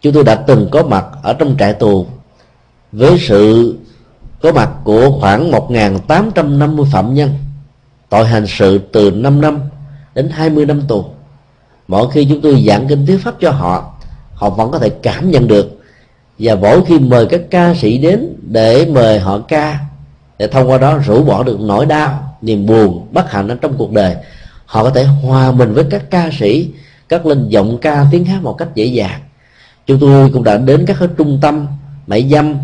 chúng tôi đã từng có mặt ở trong trại tù. Với sự có mặt của khoảng 1.850 phạm nhân, tội hành sự từ 5 năm đến 20 năm tù. Mỗi khi chúng tôi giảng kinh thuyết pháp cho họ họ vẫn có thể cảm nhận được. Và mỗi khi mời các ca sĩ đến để mời họ ca, để thông qua đó rũ bỏ được nỗi đau, niềm buồn, bất hạnh ở trong cuộc đời, họ có thể hòa mình với các ca sĩ các linh giọng ca tiếng hát một cách dễ dàng chúng tôi cũng đã đến các trung tâm mại dâm,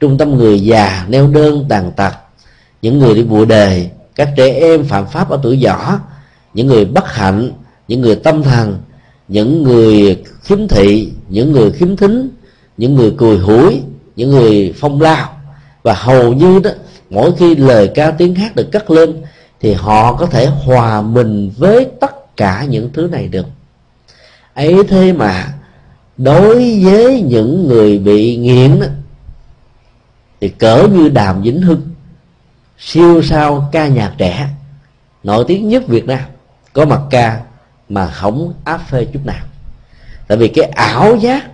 trung tâm người già, neo đơn, tàn tật. Những người đi bụi đề, các trẻ em phạm pháp ở tuổi nhỏ, những người bất hạnh, những người tâm thần, những người khiếm thị, những người khiếm thính, những người cười hủi, những người phong lao. Và hầu như đó, mỗi khi lời ca tiếng hát được cất lên, thì họ có thể hòa mình với tất cả những thứ này được. Ấy thế mà đối với những người bị nghiện đó, thì cỡ như đàm vĩnh hưng siêu sao ca nhạc trẻ nổi tiếng nhất việt nam có mặt ca mà không áp phê chút nào. Tại vì cái ảo giác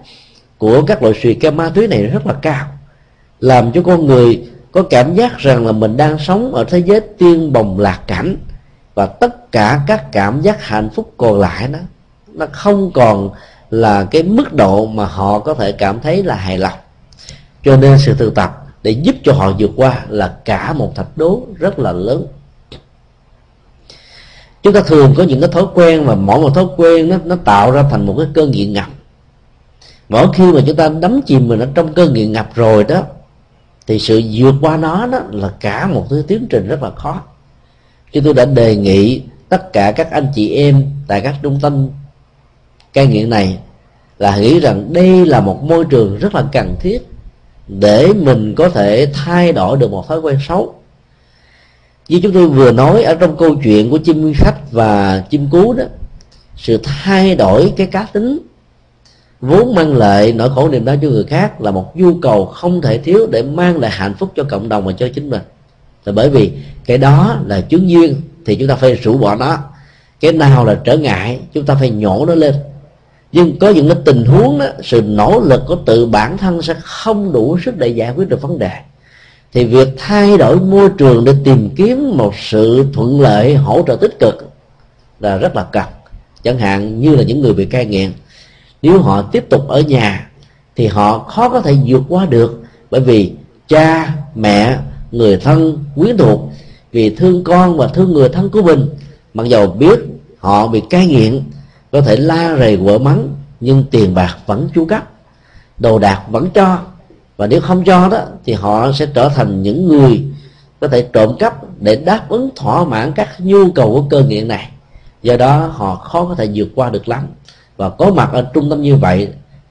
của các loại suy ca ma túy này rất là cao làm cho con người có cảm giác rằng là mình đang sống ở thế giới tiên bồng lạc cảnh và tất cả các cảm giác hạnh phúc còn lại đó nó không còn là cái mức độ mà họ có thể cảm thấy là hài lòng. Cho nên sự thực tập để giúp cho họ vượt qua là cả một thạch đố rất là lớn. Chúng ta thường có những cái thói quen và mỗi một thói quen nó nó tạo ra thành một cái cơn nghiện ngập. Mỗi khi mà chúng ta đắm chìm mình ở trong cơn nghiện ngập rồi đó, thì sự vượt qua nó đó là cả một thứ tiến trình rất là khó. Chứ tôi đã đề nghị tất cả các anh chị em tại các trung tâm cai nghiện này là nghĩ rằng đây là một môi trường rất là cần thiết để mình có thể thay đổi được một thói quen xấu. Như chúng tôi vừa nói ở trong câu chuyện của chim khách và chim cú đó, sự thay đổi cái cá tính vốn mang lại nỗi khổ niềm đau cho người khác là một nhu cầu không thể thiếu để mang lại hạnh phúc cho cộng đồng và cho chính mình. Là bởi vì cái đó là chứng duyên thì chúng ta phải rũ bỏ nó. Cái nào là trở ngại, chúng ta phải nhổ nó lên nhưng có những cái tình huống đó, sự nỗ lực của tự bản thân sẽ không đủ sức để giải quyết được vấn đề. Thì việc thay đổi môi trường để tìm kiếm một sự thuận lợi, hỗ trợ tích cực là rất là cần. Chẳng hạn như là những người bị cai nghiện. Nếu họ tiếp tục ở nhà, thì họ khó có thể vượt qua được. Bởi vì cha, mẹ, người thân quyến thuộc, vì thương con và thương người thân của mình, mặc dầu biết họ bị cai nghiện có thể la rầy quở mắng, nhưng tiền bạc vẫn chu cấp. Đồ đạc vẫn cho, và nếu không cho đó, thì họ sẽ trở thành những người có thể trộm cắp để đáp ứng thỏa mãn các nhu cầu của cơ nghiện này. Do đó, họ khó có thể vượt qua được lắm. Và có mặt ở trung tâm như vậy,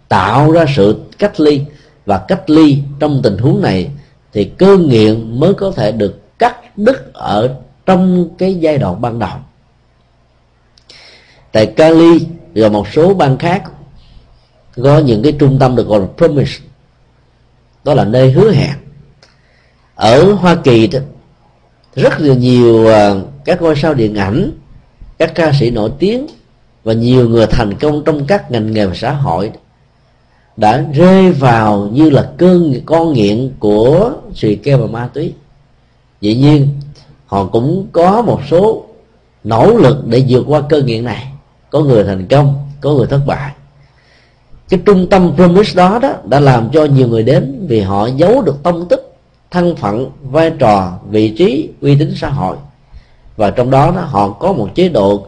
tạo ra sự cách ly, và cách ly trong tình huống này, thì cơ nghiện mới có thể được cắt đứt ở trong cái giai đoạn ban đầu tại Cali và một số bang khác có những cái trung tâm được gọi là promise đó là nơi hứa hẹn. Ở Hoa Kỳ đó, rất là nhiều à, các ngôi sao điện ảnh, các ca sĩ nổi tiếng và nhiều người thành công trong các ngành nghề xã hội đã rơi vào như là cơn con nghiện của xì keo và ma túy. Dĩ nhiên, họ cũng có một số nỗ lực để vượt qua cơn nghiện này có người thành công có người thất bại. Cái trung tâm promise đó đó đã làm cho nhiều người đến vì họ giấu được tông tích thân phận vai trò vị trí uy tín xã hội. Và trong đó, đó họ có một chế độ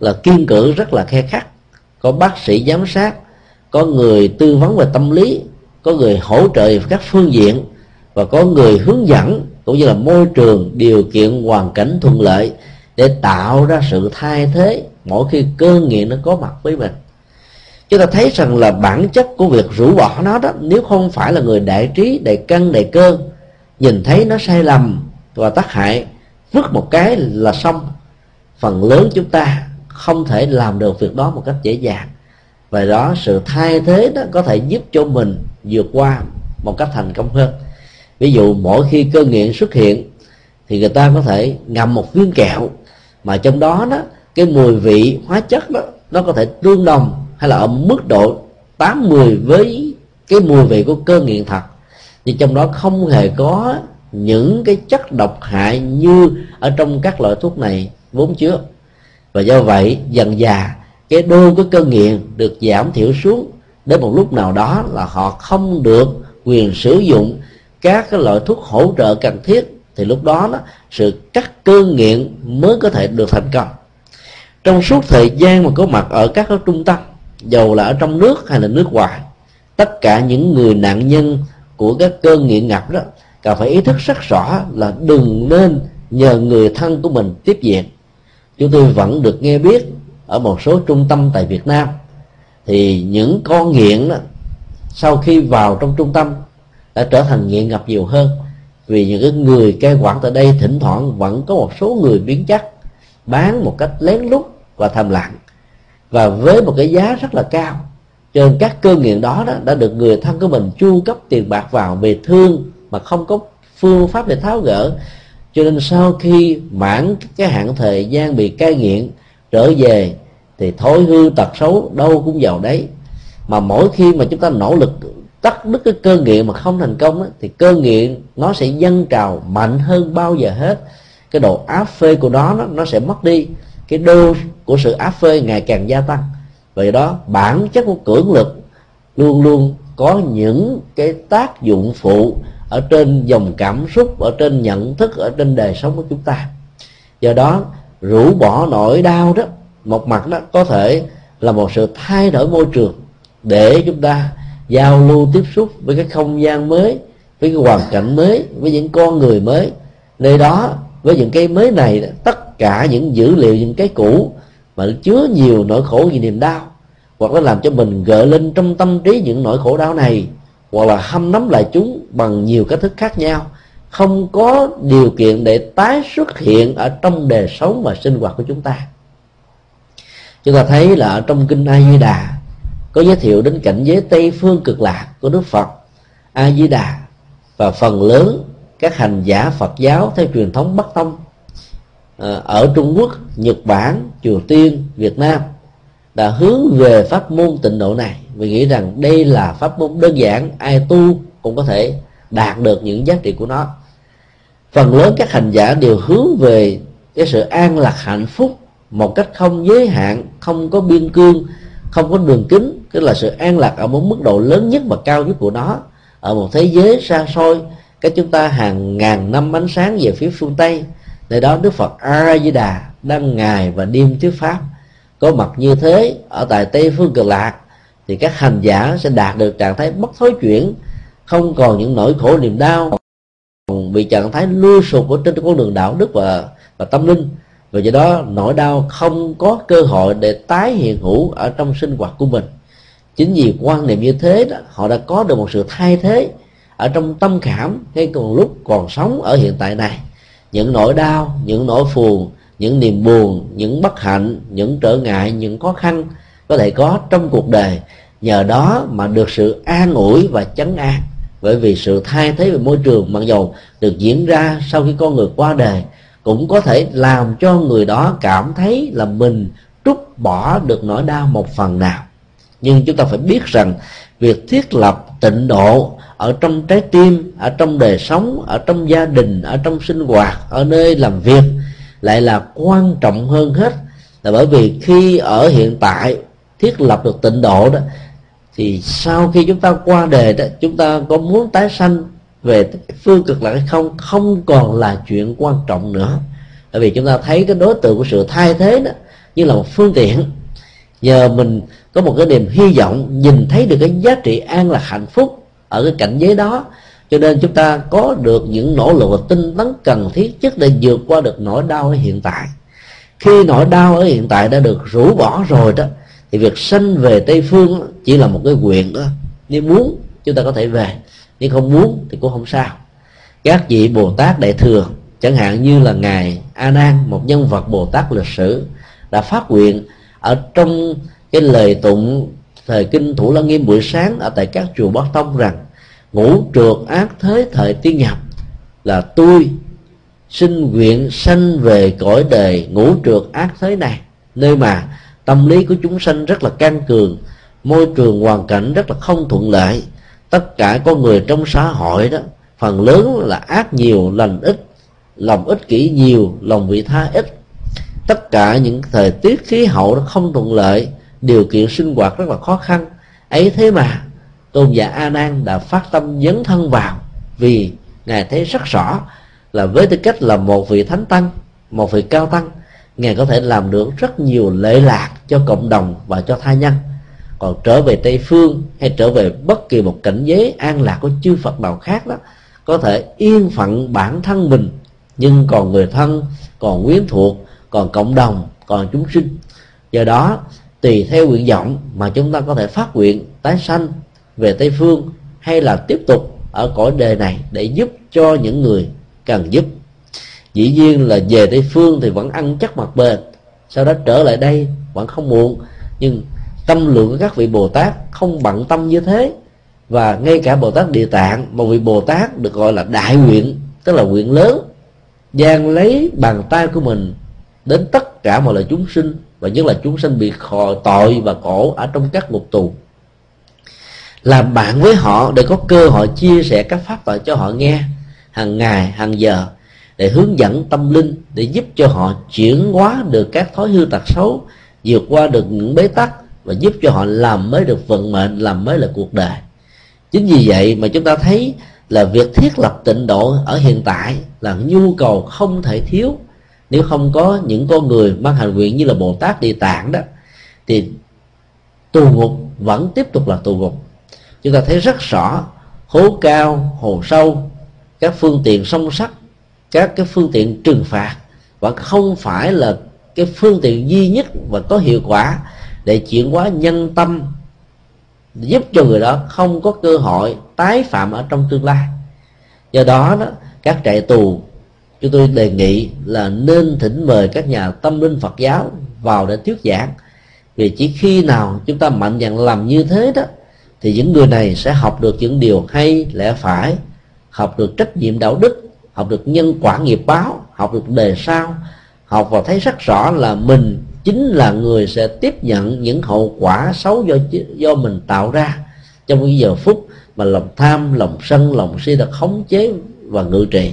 là kiên cử rất là khe khắc có bác sĩ giám sát có người tư vấn về tâm lý có người hỗ trợ các phương diện và có người hướng dẫn cũng như là môi trường điều kiện hoàn cảnh thuận lợi để tạo ra sự thay thế mỗi khi cơn nghiện nó có mặt với mình, chúng ta thấy rằng là bản chất của việc rũ bỏ nó đó, nếu không phải là người đại trí, đại căn, đại cơ, nhìn thấy nó sai lầm và tác hại, vứt một cái là xong. Phần lớn chúng ta không thể làm được việc đó một cách dễ dàng. Và đó, sự thay thế đó có thể giúp cho mình vượt qua một cách thành công hơn. Ví dụ, mỗi khi cơ nghiện xuất hiện, thì người ta có thể ngậm một viên kẹo, mà trong đó đó cái mùi vị hóa chất đó nó có thể tương đồng hay là ở mức độ tám mười với cái mùi vị của cơn nghiện thật. Nhưng trong đó không hề có những cái chất độc hại như ở trong các loại thuốc này vốn chứa. Và do vậy dần già cái đô của cơn nghiện được giảm thiểu xuống đến một lúc nào đó là họ không được quyền sử dụng các cái loại thuốc hỗ trợ cần thiết thì lúc đó, đó sự cắt cơn nghiện mới có thể được thành công trong suốt thời gian mà có mặt ở các trung tâm dầu là ở trong nước hay là nước ngoài tất cả những người nạn nhân của các cơn nghiện ngập đó cần phải ý thức rất rõ là đừng nên nhờ người thân của mình tiếp diện chúng tôi vẫn được nghe biết ở một số trung tâm tại Việt Nam thì những con nghiện đó, sau khi vào trong trung tâm đã trở thành nghiện ngập nhiều hơn. Vì những cái người cai quản tại đây thỉnh thoảng vẫn có một số người biến chất bán một cách lén lút và thầm lặng và với một cái giá rất là cao cho nên các cơ nghiện đó, đó đã được người thân của mình chu cấp tiền bạc vào về thương mà không có phương pháp để tháo gỡ. Cho nên sau khi mãn cái hạn thời gian bị cai nghiện trở về thì thói hư tật xấu đâu cũng vào đấy. Mà mỗi khi mà chúng ta nỗ lực tắt đứt cái cơ nghiện mà không thành công đó, thì cơ nghiện nó sẽ dâng trào mạnh hơn bao giờ hết cái độ áp phê của nó nó, nó sẽ mất đi. Cái đô của sự áp phê ngày càng gia tăng. Vậy đó bản chất của cưỡng lực luôn luôn có những cái tác dụng phụ ở trên dòng cảm xúc ở trên nhận thức ở trên đời sống của chúng ta. Do đó rũ bỏ nỗi đau đó một mặt đó có thể là một sự thay đổi môi trường để chúng ta giao lưu tiếp xúc với cái không gian mới với cái hoàn cảnh mới với những con người mới. Nơi đó với những cái mới này, tất cả những dữ liệu, những cái cũ, mà chứa nhiều nỗi khổ vì niềm đau, hoặc nó làm cho mình gợi lên trong tâm trí những nỗi khổ đau này, hoặc là hâm nắm lại chúng bằng nhiều cách thức khác nhau, không có điều kiện để tái xuất hiện ở trong đời sống và sinh hoạt của chúng ta. Chúng ta thấy là ở trong kinh A Di Đà có giới thiệu đến cảnh giới Tây phương cực lạc của Đức Phật A Di Đà và phần lớn các hành giả Phật giáo theo truyền thống Bắc Tông ờ, ở Trung Quốc, Nhật Bản, Triều Tiên, Việt Nam đã hướng về pháp môn tịnh độ này. Vì nghĩ rằng đây là pháp môn đơn giản ai tu cũng có thể đạt được những giá trị của nó. Phần lớn các hành giả đều hướng về cái sự an lạc hạnh phúc một cách không giới hạn không có biên cương không có đường kính tức là sự an lạc ở một mức độ lớn nhất và cao nhất của nó ở một thế giới xa xôi cái chúng ta hàng ngàn năm ánh sáng về phía phương tây, nơi đó đức phật a di đà đang ngày và đêm thuyết pháp. Có mặt như thế, ở tại tây phương cực lạc, thì các hành giả sẽ đạt được trạng thái bất thối chuyển, không còn những nỗi khổ niềm đau bị trạng thái lưu sụp ở trên con đường đạo đức và và tâm linh. Và do đó, nỗi đau không có cơ hội để tái hiện hữu ở trong sinh hoạt của mình. Chính vì quan niệm như thế đó, họ đã có được một sự thay thế ở trong tâm cảm ngay còn lúc còn sống ở hiện tại này. Những nỗi đau, những nỗi phiền, những niềm buồn, những bất hạnh, những trở ngại, những khó khăn có thể có trong cuộc đời. Nhờ đó mà được sự an ủi và chấn an. Bởi vì sự thay thế về môi trường mặc dầu được diễn ra sau khi con người qua đời, cũng có thể làm cho người đó cảm thấy là mình trút bỏ được nỗi đau một phần nào. Nhưng chúng ta phải biết rằng, việc thiết lập tịnh độ ở trong trái tim, ở trong đời sống, ở trong gia đình, ở trong sinh hoạt, ở nơi làm việc lại là quan trọng hơn hết. Là bởi vì khi ở hiện tại, thiết lập được tịnh độ đó, thì sau khi chúng ta qua đời đó, chúng ta có muốn tái sanh về phương cực lạc hay không không còn là chuyện quan trọng nữa. Bởi vì chúng ta thấy cái đối tượng của sự thay thế đó, như là một phương tiện. Nhờ mình có một cái niềm hy vọng, nhìn thấy được cái giá trị an lạc hạnh phúc ở cái cảnh giới đó, cho nên chúng ta có được những nỗ lực và tinh tấn cần thiết nhất để vượt qua được nỗi đau ở hiện tại. Khi nỗi đau ở hiện tại đã được rũ bỏ rồi đó, thì việc sanh về tây phương chỉ là một cái quyền đó nếu muốn, chúng ta có thể về. Nếu không muốn thì cũng không sao. Các vị bồ tát đại thừa, chẳng hạn như là ngài a nan, một nhân vật bồ tát lịch sử, đã phát nguyện ở trong cái lời tụng thời kinh thủ lăng nghiêm buổi sáng ở tại các chùa bắc tông rằng, ngũ trượt ác thế thời tiên nhập là tôi xin nguyện sanh về cõi đời ngũ trượt ác thế này, nơi mà tâm lý của chúng sanh rất là can cường, môi trường hoàn cảnh rất là không thuận lợi. Tất cả con người trong xã hội đó, phần lớn là ác nhiều, lành ít, lòng ích kỷ nhiều, lòng vị tha ít. Tất cả những thời tiết khí hậu nó không thuận lợi điều kiện sinh hoạt rất là khó khăn. Ấy thế mà, tôn giả a nan đã phát tâm dấn thân vào vì ngài thấy rất rõ là với tư cách là một vị thánh tăng, một vị cao tăng, ngài có thể làm được rất nhiều lệ lạc cho cộng đồng và cho tha nhân. Còn trở về tây phương hay trở về bất kỳ một cảnh giới an lạc của chư phật nào khác đó, có thể yên phận bản thân mình, nhưng còn người thân, còn quyến thuộc, còn cộng đồng, còn chúng sinh. Do đó tùy theo nguyện vọng mà chúng ta có thể phát nguyện tái sanh về tây phương hay là tiếp tục ở cõi đời này để giúp cho những người cần giúp. Dĩ nhiên là về tây phương thì vẫn ăn chắc mặt bền, sau đó trở lại đây vẫn không muộn, nhưng tâm lượng của các vị bồ tát không bận tâm như thế. Và ngay cả bồ tát địa tạng, một vị bồ tát được gọi là đại nguyện, tức là nguyện lớn giang lấy bàn tay của mình đến tất cả mọi loài chúng sinh và nhất là chúng sinh bị khò tội và khổ ở trong các ngục tù. Làm bạn với họ để có cơ hội chia sẻ các pháp thoại cho họ nghe hàng ngày, hàng giờ, để hướng dẫn tâm linh, để giúp cho họ chuyển hóa được các thói hư tật xấu, vượt qua được những bế tắc và giúp cho họ làm mới được vận mệnh, làm mới là cuộc đời. Chính vì vậy mà chúng ta thấy là việc thiết lập tịnh độ ở hiện tại là nhu cầu không thể thiếu nếu không có những con người mang hành nguyện như là bồ tát địa tạng đó thì tù ngục vẫn tiếp tục là tù ngục. Chúng ta thấy rất rõ hố cao hồ sâu các phương tiện song sắt các cái phương tiện trừng phạt và không phải là cái phương tiện duy nhất và có hiệu quả để chuyển hóa nhân tâm giúp cho người đó không có cơ hội tái phạm ở trong tương lai. Do đó, đó các trại tù chúng tôi đề nghị là nên thỉnh mời các nhà tâm linh Phật giáo vào để thuyết giảng. Vì chỉ khi nào chúng ta mạnh dạn làm như thế đó, thì những người này sẽ học được những điều hay, lẽ phải, học được trách nhiệm đạo đức, học được nhân quả nghiệp báo, học được đề sao học và thấy rất rõ là mình chính là người sẽ tiếp nhận những hậu quả xấu do do mình tạo ra trong những giờ phút mà lòng tham, lòng sân, lòng si đã khống chế và ngự trị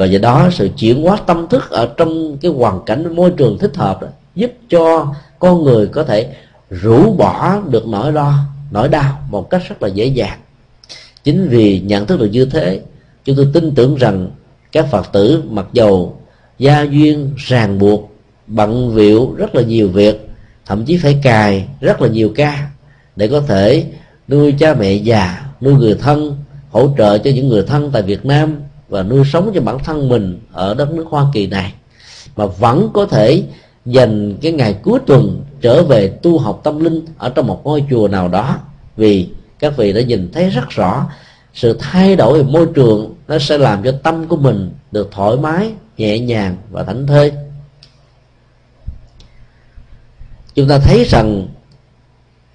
và do đó sự chuyển hóa tâm thức ở trong cái hoàn cảnh môi trường thích hợp đó, giúp cho con người có thể rũ bỏ được nỗi lo nỗi đau một cách rất là dễ dàng. Chính vì nhận thức được như thế chúng tôi tin tưởng rằng các phật tử mặc dầu gia duyên ràng buộc bận việu rất là nhiều việc thậm chí phải cài rất là nhiều ca để có thể nuôi cha mẹ già nuôi người thân hỗ trợ cho những người thân tại Việt Nam và nuôi sống cho bản thân mình ở đất nước Hoa Kỳ này. Mà vẫn có thể dành cái ngày cuối tuần trở về tu học tâm linh ở trong một ngôi chùa nào đó. Vì các vị đã nhìn thấy rất rõ, sự thay đổi về môi trường nó sẽ làm cho tâm của mình được thoải mái, nhẹ nhàng và thảnh thơi. Chúng ta thấy rằng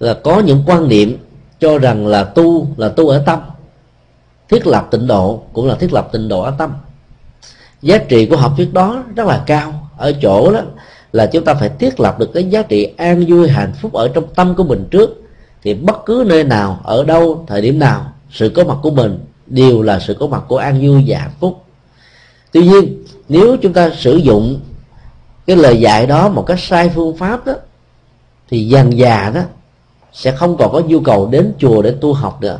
là có những quan niệm cho rằng là tu là tu ở tâm thiết lập tịnh độ, cũng là thiết lập tịnh độ an tâm. Giá trị của học thuyết đó rất là cao. Ở chỗ đó là chúng ta phải thiết lập được cái giá trị an vui, hạnh phúc ở trong tâm của mình trước. Thì bất cứ nơi nào, ở đâu, thời điểm nào, sự có mặt của mình đều là sự có mặt của an vui và hạnh phúc. Tuy nhiên, nếu chúng ta sử dụng cái lời dạy đó một cách sai phương pháp đó, thì dần già đó sẽ không còn có nhu cầu đến chùa để tu học nữa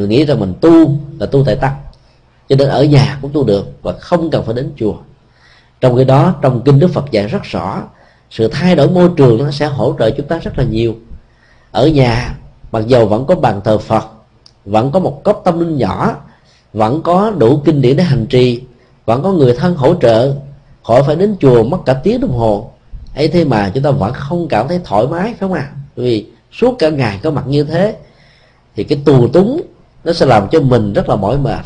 vì nghĩ rằng mình tu là tu tại tăng. Cho nên ở nhà cũng tu được và không cần phải đến chùa. Trong cái đó, trong kinh đức phật dạy rất rõ, sự thay đổi môi trường nó sẽ hỗ trợ chúng ta rất là nhiều. Ở nhà, mặc dầu vẫn có bàn thờ phật, vẫn có một cốc tâm linh nhỏ, vẫn có đủ kinh điển để hành trì, vẫn có người thân hỗ trợ, khỏi phải đến chùa mất cả tiếng đồng hồ, ấy thế mà chúng ta vẫn không cảm thấy thoải mái, phải không ạ? À? vì suốt cả ngày có mặt như thế, thì cái tù túng nó sẽ làm cho mình rất là mỏi mệt.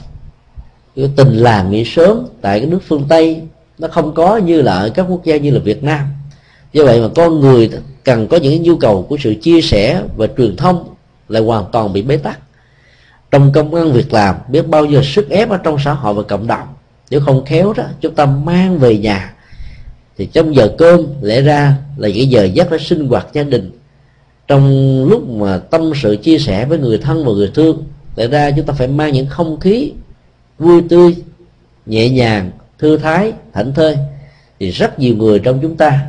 Cái tình làng nghỉ sớm tại cái nước phương tây, nó không có như là ở các quốc gia như là việt nam. Do vậy mà con người cần có những nhu cầu của sự chia sẻ và truyền thông lại hoàn toàn bị bế tắc. Trong công ăn việc làm, biết bao giờ sức ép ở trong xã hội và cộng đồng. Nếu không khéo đó, chúng ta mang về nhà, thì trong giờ cơm, lẽ ra là những giờ giấc để sinh hoạt gia đình. Trong lúc mà tâm sự chia sẻ với người thân và người thương tại ra chúng ta phải mang những không khí vui tươi, nhẹ nhàng, thư thái, thảnh thơi. Thì rất nhiều người trong chúng ta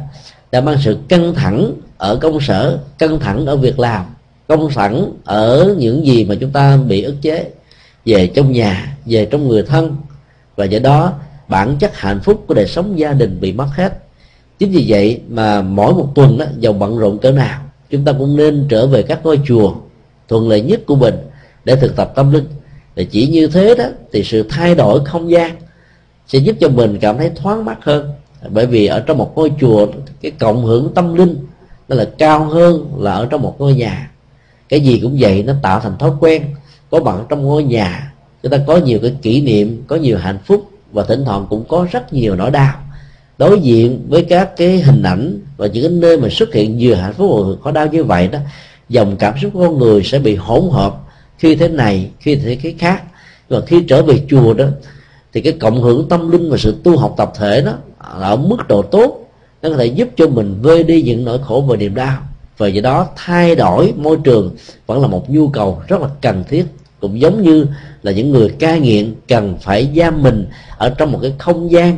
đã mang sự căng thẳng ở công sở, căng thẳng ở việc làm, căng thẳng ở những gì mà chúng ta bị ức chế về trong nhà, về trong người thân. Và do đó, bản chất hạnh phúc của đời sống gia đình bị mất hết. Chính vì vậy mà mỗi một tuần đó dầu bận rộn cỡ nào, chúng ta cũng nên trở về các ngôi chùa thuận lợi nhất của mình để thực tập tâm linh. Và chỉ như thế đó, thì sự thay đổi không gian sẽ giúp cho mình cảm thấy thoáng mắt hơn. Bởi vì ở trong một ngôi chùa, cái cộng hưởng tâm linh nó là cao hơn là ở trong một ngôi nhà. Cái gì cũng vậy, nó tạo thành thói quen. Có bạn trong ngôi nhà chúng ta có nhiều cái kỷ niệm, có nhiều hạnh phúc và thỉnh thoảng cũng có rất nhiều nỗi đau. Đối diện với các cái hình ảnh và những cái nơi mà xuất hiện vừa hạnh phúc và khó đau như vậy đó, dòng cảm xúc của con người sẽ bị hỗn hợp khi thế này khi thế cái khác. Và khi trở về chùa đó thì cái cộng hưởng tâm linh và sự tu học tập thể đó ở mức độ tốt. Nó có thể giúp cho mình vơi đi những nỗi khổ và niềm đau. Và do đó thay đổi môi trường vẫn là một nhu cầu rất là cần thiết. Cũng giống như là những người cai nghiện cần phải giam mình ở trong một cái không gian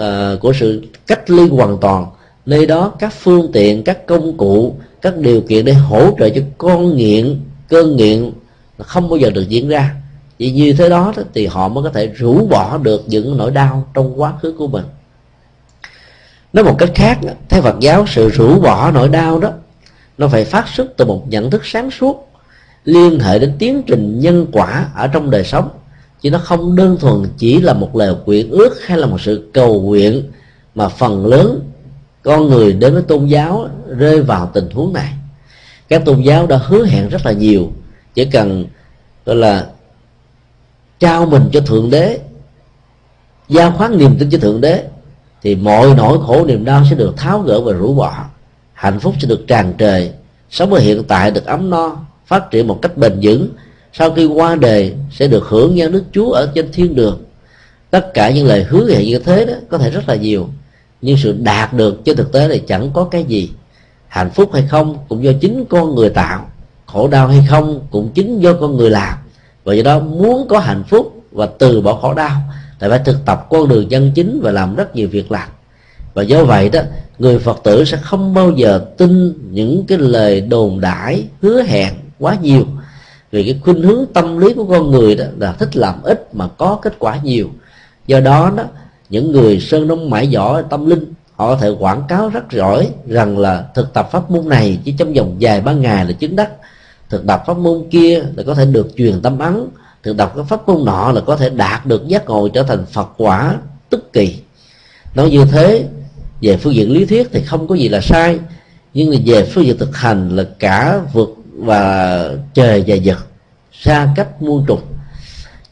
uh, của sự cách ly hoàn toàn. Nơi đó các phương tiện các công cụ các điều kiện để hỗ trợ cho con nghiện cơn nghiện không bao giờ được diễn ra. Vì như thế đó thì họ mới có thể rũ bỏ được những nỗi đau trong quá khứ của mình. Nói một cách khác, theo Phật giáo, sự rũ bỏ nỗi đau đó, nó phải phát xuất từ một nhận thức sáng suốt, liên hệ đến tiến trình nhân quả ở trong đời sống. Chứ nó không đơn thuần chỉ là một lời quyện ước hay là một sự cầu nguyện mà phần lớn con người đến với tôn giáo rơi vào tình huống này. Các tôn giáo đã hứa hẹn rất là nhiều chỉ cần, gọi là, trao mình cho thượng đế giao khoán niềm tin cho thượng đế, thì mọi nỗi khổ niềm đau sẽ được tháo gỡ và rũ bỏ. Hạnh phúc sẽ được tràn trề. Sống ở hiện tại được ấm no, phát triển một cách bền vững. Sau khi qua đời, sẽ được hưởng nhân đức chúa ở trên thiên đường. Tất cả những lời hứa hẹn như thế đó có thể rất là nhiều, nhưng sự đạt được trên thực tế là chẳng có cái gì. Hạnh phúc hay không cũng do chính con người tạo khổ đau hay không cũng chính do con người làm. Và do đó muốn có hạnh phúc và từ bỏ khổ đau thì phải thực tập con đường chân chính và làm rất nhiều việc làm. Và do vậy đó, người phật tử sẽ không bao giờ tin những cái lời đồn đãi, hứa hẹn quá nhiều. Vì cái khuynh hướng tâm lý của con người đó là thích làm ít mà có kết quả nhiều. Do đó đó, những người sơn đông mãi giỏi tâm linh, họ có thể quảng cáo rất giỏi rằng là thực tập pháp môn này chỉ trong vòng vài ba ngày là chứng đắc thực tập pháp môn kia là có thể được truyền tâm ấn. Thực tập cái pháp môn nọ là có thể đạt được giác ngộ trở thành phật quả tức kỳ. Nói như thế về phương diện lý thuyết thì không có gì là sai. Nhưng mà về phương diện thực hành là cả vượt và trời và giật xa cách muôn trùng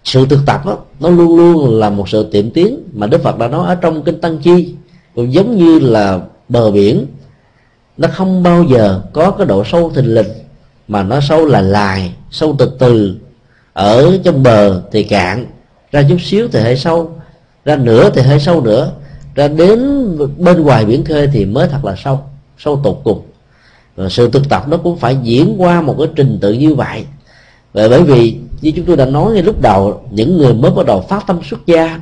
sự thực tập đó, nó luôn luôn là một sự tiệm tiến mà đức phật đã nói ở trong kinh tăng chi. Cũng giống như là bờ biển nó không bao giờ có cái độ sâu thình lình mà nó sâu là lài, sâu từ từ. Ở trong bờ thì cạn, ra chút xíu thì hơi sâu, ra nửa thì hơi sâu nữa, ra đến bên ngoài biển khơi thì mới thật là sâu sâu tột cùng. Và sự thực tập nó cũng phải diễn qua một cái trình tự như vậy. Và bởi vì như chúng tôi đã nói ngay lúc đầu, những người mới bắt đầu phát tâm xuất gia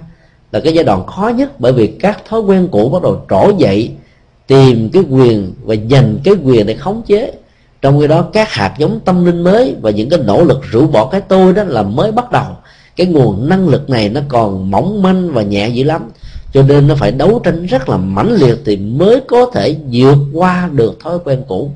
là cái giai đoạn khó nhất, bởi vì các thói quen cũ bắt đầu trỗi dậy, tìm cái quyền và giành cái quyền để khống chế trong khi đó, các hạt giống tâm linh mới và những cái nỗ lực rũ bỏ cái tôi đó là mới bắt đầu. Cái nguồn năng lực này nó còn mỏng manh và nhẹ dữ lắm. Cho nên nó phải đấu tranh rất là mãnh liệt thì mới có thể vượt qua được thói quen cũ.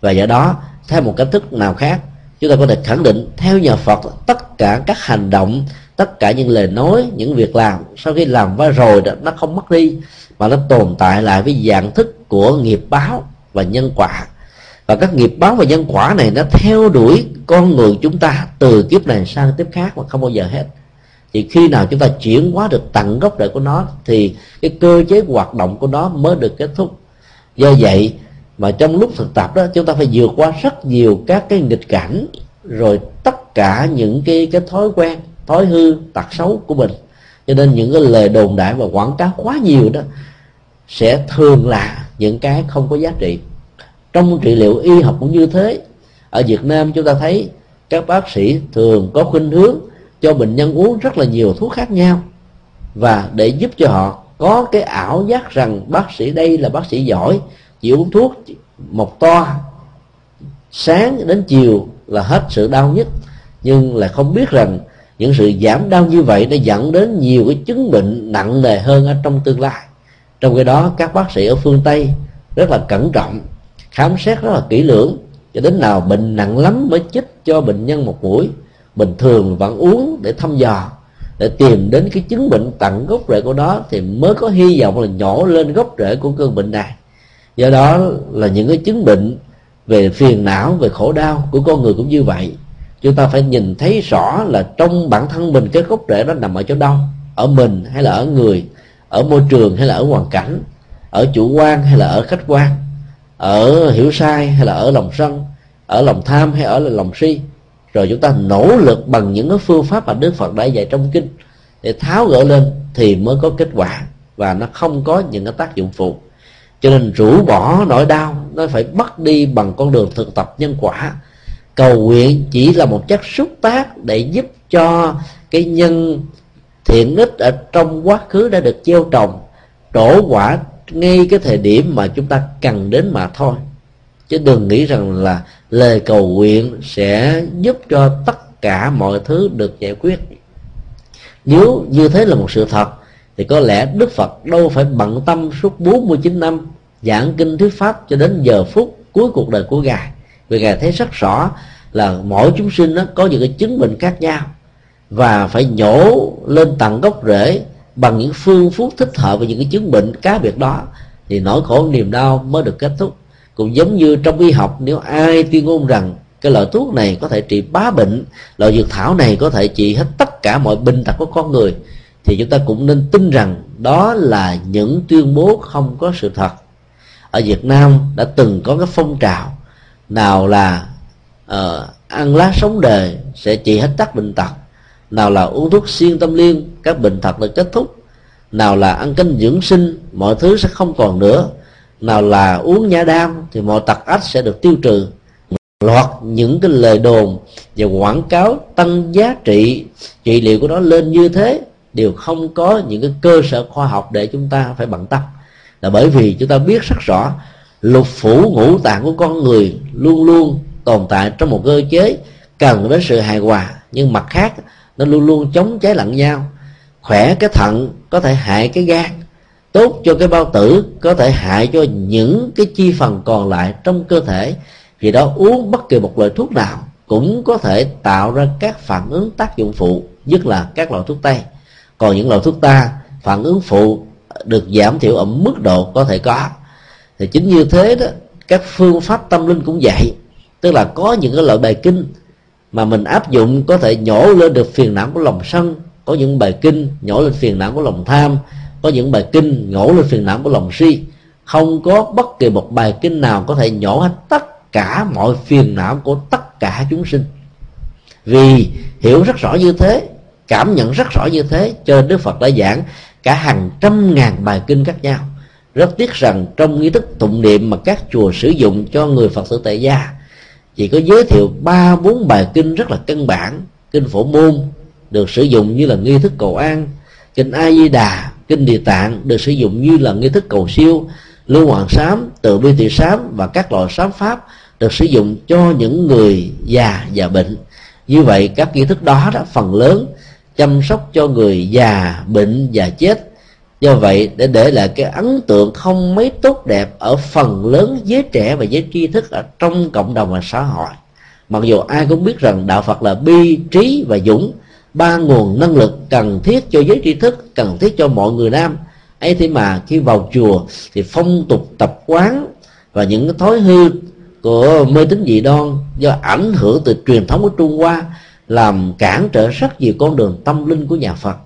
Và do đó, theo một cách thức nào khác, chúng ta có thể khẳng định theo nhà Phật, tất cả các hành động, tất cả những lời nói, những việc làm, sau khi làm qua rồi đó, nó không mất đi, mà nó tồn tại lại với dạng thức của nghiệp báo và nhân quả và các nghiệp báo và nhân quả này nó theo đuổi con người chúng ta từ kiếp này sang kiếp khác mà không bao giờ hết. Thì khi nào chúng ta chuyển hóa được tận gốc rễ của nó, thì cái cơ chế hoạt động của nó mới được kết thúc. Do vậy mà trong lúc thực tập đó, chúng ta phải vượt qua rất nhiều các cái nghịch cảnh, rồi tất cả những cái cái thói quen, thói hư, tật xấu của mình. Cho nên những cái lời đồn đại và quảng cáo quá nhiều đó sẽ thường là những cái không có giá trị trong trị liệu y học cũng như thế. Ở Việt Nam chúng ta thấy các bác sĩ thường có khuynh hướng cho bệnh nhân uống rất là nhiều thuốc khác nhau và để giúp cho họ có cái ảo giác rằng bác sĩ đây là bác sĩ giỏi, chỉ uống thuốc một toa sáng đến chiều là hết sự đau nhất nhưng lại không biết rằng những sự giảm đau như vậy đã dẫn đến nhiều cái chứng bệnh nặng nề hơn ở trong tương lai. Trong khi đó, các bác sĩ ở phương tây rất là cẩn trọng khám xét rất là kỹ lưỡng, cho đến nào bệnh nặng lắm mới chích cho bệnh nhân một mũi. Bình thường vẫn uống để thăm dò, để tìm đến cái chứng bệnh tận gốc rễ của nó thì mới có hy vọng là nhỏ lên gốc rễ của cơn bệnh này. Do đó là những cái chứng bệnh về phiền não, về khổ đau của con người cũng như vậy. Chúng ta phải nhìn thấy rõ là trong bản thân mình cái gốc rễ đó nằm ở chỗ đâu? Ở mình hay là ở người? Ở môi trường hay là ở hoàn cảnh? Ở chủ quan hay là ở khách quan? Ở hiểu sai hay là ở lòng sân, ở lòng tham hay ở lòng si. Rồi chúng ta nỗ lực bằng những cái phương pháp mà đức phật đã dạy trong kinh để tháo gỡ lên thì mới có kết quả và nó không có những cái tác dụng phụ. Cho nên rũ bỏ nỗi đau, nó phải bắt đi bằng con đường thực tập nhân quả. Cầu nguyện chỉ là một chất xúc tác để giúp cho cái nhân thiện ích ở trong quá khứ đã được gieo trồng trổ quả ngay cái thời điểm mà chúng ta cần đến mà thôi. Chứ đừng nghĩ rằng là lời cầu nguyện sẽ giúp cho tất cả mọi thứ được giải quyết. Nếu như thế là một sự thật, thì có lẽ Đức Phật đâu phải bận tâm suốt 49 năm giảng kinh thuyết pháp cho đến giờ phút cuối cuộc đời của ngài. Vì ngài thấy rất rõ là mỗi chúng sinh nó có những cái chứng bệnh khác nhau và phải nhổ lên tận gốc rễ bằng những phương thuốc thích hợp với những cái chứng bệnh cá biệt đó thì nỗi khổ niềm đau mới được kết thúc. Cũng giống như trong y học nếu ai tuyên ngôn rằng cái loại thuốc này có thể trị bá bệnh loại dược thảo này có thể trị hết tất cả mọi bệnh tật của con người thì chúng ta cũng nên tin rằng đó là những tuyên bố không có sự thật. Ở Việt Nam đã từng có cái phong trào nào là uh, ăn lá sống đời sẽ trị hết tất bệnh tật nào là uống thuốc xuyên tâm liên, các bệnh thật được kết thúc. Nào là ăn canh dưỡng sinh, mọi thứ sẽ không còn nữa. Nào là uống nhã đam, thì mọi tật ách sẽ được tiêu trừ. Loạt những cái lời đồn và quảng cáo tăng giá trị trị liệu của nó lên như thế, đều không có những cái cơ sở khoa học để chúng ta phải bận tâm. Là bởi vì chúng ta biết rất rõ, lục phủ ngũ tạng của con người luôn luôn tồn tại trong một cơ chế cần đến sự hài hòa. Nhưng mặt khác nó luôn luôn chống cháy lẫn nhau. Khỏe cái thận có thể hại cái gan. Tốt cho cái bao tử có thể hại cho những cái chi phần còn lại trong cơ thể. Vì đó uống bất kỳ một loại thuốc nào cũng có thể tạo ra các phản ứng tác dụng phụ, nhất là các loại thuốc tây. Còn những loại thuốc ta, phản ứng phụ được giảm thiểu ở mức độ có thể có. Thì chính như thế đó, các phương pháp tâm linh cũng vậy. Tức là có những cái loại bài kinh mà mình áp dụng có thể nhổ lên được phiền não của lòng sân. Có những bài kinh nhổ lên phiền não của lòng tham. Có những bài kinh nhổ lên phiền não của lòng si. Không có bất kỳ một bài kinh nào có thể nhổ hết tất cả mọi phiền não của tất cả chúng sinh. Vì hiểu rất rõ như thế, cảm nhận rất rõ như thế, cho đức phật đã giảng cả hàng trăm ngàn bài kinh khác nhau. Rất tiếc rằng trong nghi thức tụng niệm mà các chùa sử dụng cho người phật tử tại gia chỉ có giới thiệu ba, bốn bài kinh rất là căn bản, kinh phổ môn, được sử dụng như là nghi thức cầu an, kinh a di đà, kinh địa tạng, được sử dụng như là nghi thức cầu siêu, lưu hoàng sám, tự bi thị sám và các loại sám pháp được sử dụng cho những người già và bệnh. Như vậy, các nghi thức đó đã phần lớn chăm sóc cho người già, bệnh và chết do vậy, để để lại cái ấn tượng không mấy tốt đẹp ở phần lớn giới trẻ và giới tri thức ở trong cộng đồng và xã hội. Mặc dù ai cũng biết rằng đạo phật là bi, trí và dũng, ba nguồn năng lực cần thiết cho giới tri thức, cần thiết cho mọi người nam. Ấy thế mà khi vào chùa thì phong tục tập quán và những cái thói hư của mê tín dị đoan do ảnh hưởng từ truyền thống của trung hoa làm cản trở rất nhiều con đường tâm linh của nhà phật.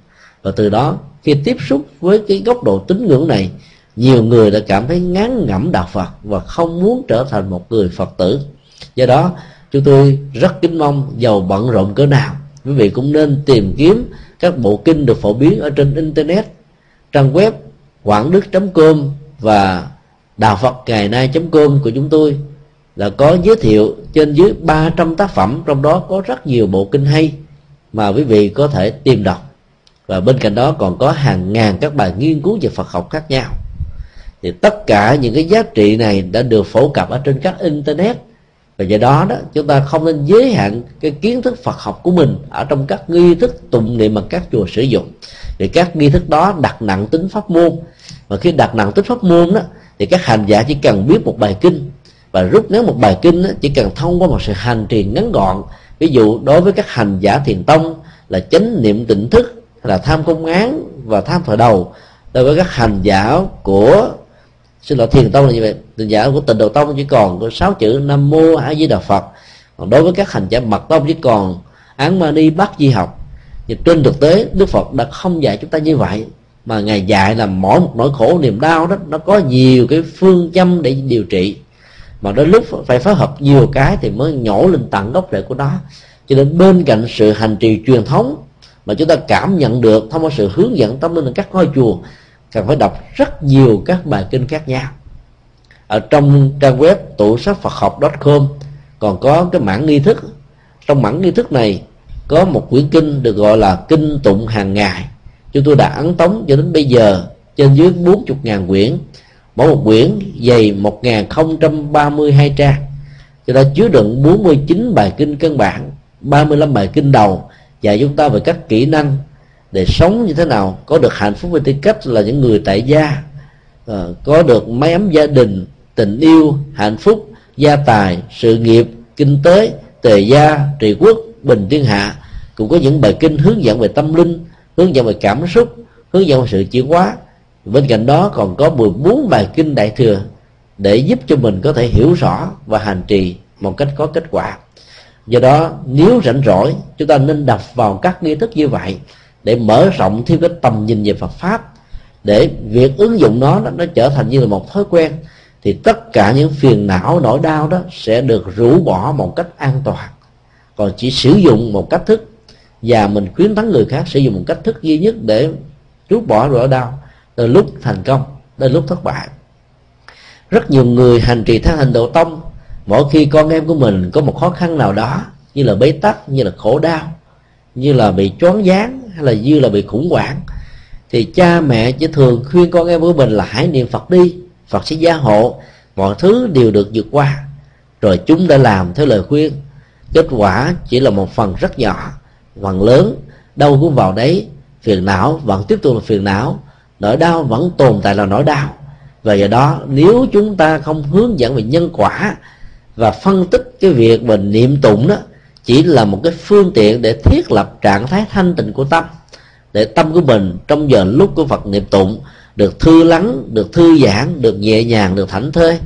Và từ đó khi tiếp xúc với cái góc độ tín ngưỡng này, nhiều người đã cảm thấy ngán ngẩm đạo phật và không muốn trở thành một người phật tử. Do đó, chúng tôi rất kính mong giàu bận rộn cỡ nào, quý vị cũng nên tìm kiếm các bộ kinh được phổ biến ở trên internet, trang web quảng đức com và đạo phật ngày nay com của chúng tôi là có giới thiệu trên dưới 300 tác phẩm, trong đó có rất nhiều bộ kinh hay mà quý vị có thể tìm đọc và bên cạnh đó còn có hàng ngàn các bài nghiên cứu về Phật học khác nhau. Thì tất cả những cái giá trị này đã được phổ cập ở trên các internet. Và do đó đó chúng ta không nên giới hạn cái kiến thức Phật học của mình ở trong các nghi thức tụng niệm mà các chùa sử dụng. Thì các nghi thức đó đặt nặng tính pháp môn. Và khi đặt nặng tính pháp môn đó thì các hành giả chỉ cần biết một bài kinh. Và rút ngắn một bài kinh đó, chỉ cần thông qua một sự hành trì ngắn gọn. Ví dụ đối với các hành giả thiền tông là chánh niệm tỉnh thức là tham công án và tham thời đầu đối với các hành giả của, xin lỗi, thiền tông là như vậy. Hành giả của tịnh độ tông chỉ còn có sáu chữ, nam mô a di đà phật. Còn đối với các hành giả mật tông chỉ còn án mani bát di học. Nhưng trên thực tế, đức phật đã không dạy chúng ta như vậy, mà ngài dạy là mỗi một nỗi khổ, niềm đau đó, nó có nhiều cái phương châm để điều trị. Mà đến lúc phải phối hợp nhiều cái thì mới nhổ lên tận gốc rễ của nó. Cho nên bên cạnh sự hành trì truyền thống mà chúng ta cảm nhận được, thông qua sự hướng dẫn tâm linh các ngôi chùa, cần phải đọc rất nhiều các bài kinh khác nhau. Ở trong trang web tủ sách Phật học com còn có cái mảng nghi thức. Trong mảng nghi thức này có một quyển kinh được gọi là kinh tụng hàng ngày. Chúng tôi đã ấn tống cho đến bây giờ trên dưới 40.000 quyển. Mỗi một quyển dày 1032 trang. Cho ta chứa đựng 49 bài kinh căn bản 35 bài kinh đầu dạy chúng ta về các kỹ năng để sống như thế nào. Có được hạnh phúc với tư cách là những người tại gia à, có được mái ấm gia đình, tình yêu, hạnh phúc, gia tài, sự nghiệp, kinh tế, tề gia, trị quốc, bình thiên hạ. Cũng có những bài kinh hướng dẫn về tâm linh, hướng dẫn về cảm xúc, hướng dẫn về sự chuyển hóa. Bên cạnh đó còn có 14 bài kinh đại thừa để giúp cho mình có thể hiểu rõ và hành trì một cách có kết quả do đó, nếu rảnh rỗi, chúng ta nên đọc vào các nghi thức như vậy để mở rộng thêm cái tầm nhìn về Phật pháp, để việc ứng dụng nó nó trở thành như là một thói quen, thì tất cả những phiền não, nỗi đau đó sẽ được rũ bỏ một cách an toàn. Còn chỉ sử dụng một cách thức, và mình khuyến thắng người khác sử dụng một cách thức duy nhất để rút bỏ nỗi đau từ lúc thành công đến lúc thất bại. Rất nhiều người hành trì theo hành độ tông mỗi khi con em của mình có một khó khăn nào đó, như là bế tắc, như là khổ đau, như là bị choáng váng, hay là như là bị khủng hoảng, thì cha mẹ chỉ thường khuyên con em của mình là hãy niệm phật đi, phật sẽ gia hộ, mọi thứ đều được vượt qua. Rồi chúng đã làm theo lời khuyên. Kết quả chỉ là một phần rất nhỏ, phần lớn, đâu cũng vào đấy. Phiền não vẫn tiếp tục là phiền não, nỗi đau vẫn tồn tại là nỗi đau. Và do đó, nếu chúng ta không hướng dẫn về nhân quả và phân tích cái việc mình niệm tụng đó chỉ là một cái phương tiện để thiết lập trạng thái thanh tịnh của tâm để tâm của mình trong giờ lúc của Phật niệm tụng được thư lắng, được thư giãn, được nhẹ nhàng, được thảnh thơi.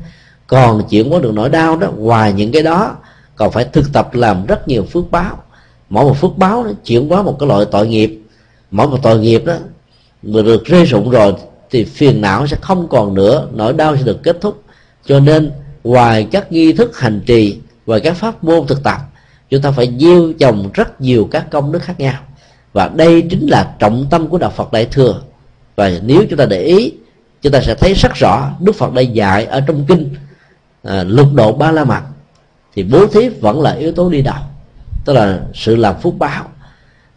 Còn chuyển hóa được nỗi đau đó, ngoài những cái đó còn phải thực tập làm rất nhiều phước báo. Mỗi một phước báo nó chuyển hóa một cái loại tội nghiệp. Mỗi một tội nghiệp đó người được rơi rụng rồi thì phiền não sẽ không còn nữa, nỗi đau sẽ được kết thúc. Cho nên ngoài các nghi thức hành trì, và các pháp môn thực tập chúng ta phải gieo trồng rất nhiều các công đức khác nhau. Và đây chính là trọng tâm của đạo Phật Đại thừa. Và nếu chúng ta để ý chúng ta sẽ thấy rất rõ Đức Phật đã dạy ở trong kinh à, lục độ ba la mật. Thì bố thí vẫn là yếu tố đi đầu tức là sự làm phúc báo.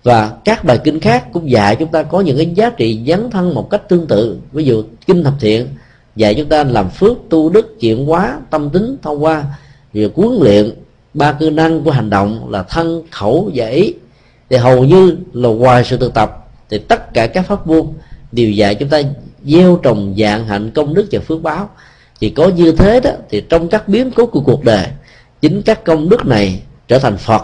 Và các bài kinh khác cũng dạy chúng ta có những cái giá trị dấn thân một cách tương tự. Ví dụ kinh thập thiện dạy chúng ta làm phước tu đức, chuyển hóa tâm tính, thông qua việc huấn luyện ba cơ năng của hành động là thân, khẩu và ý. Thì hầu như là ngoài sự thực tập, thì tất cả các pháp môn đều dạy chúng ta gieo trồng dạng hạnh, công đức và phước báo. Thì có như thế đó, thì trong các biến cố của cuộc đời, chính các công đức này trở thành phật,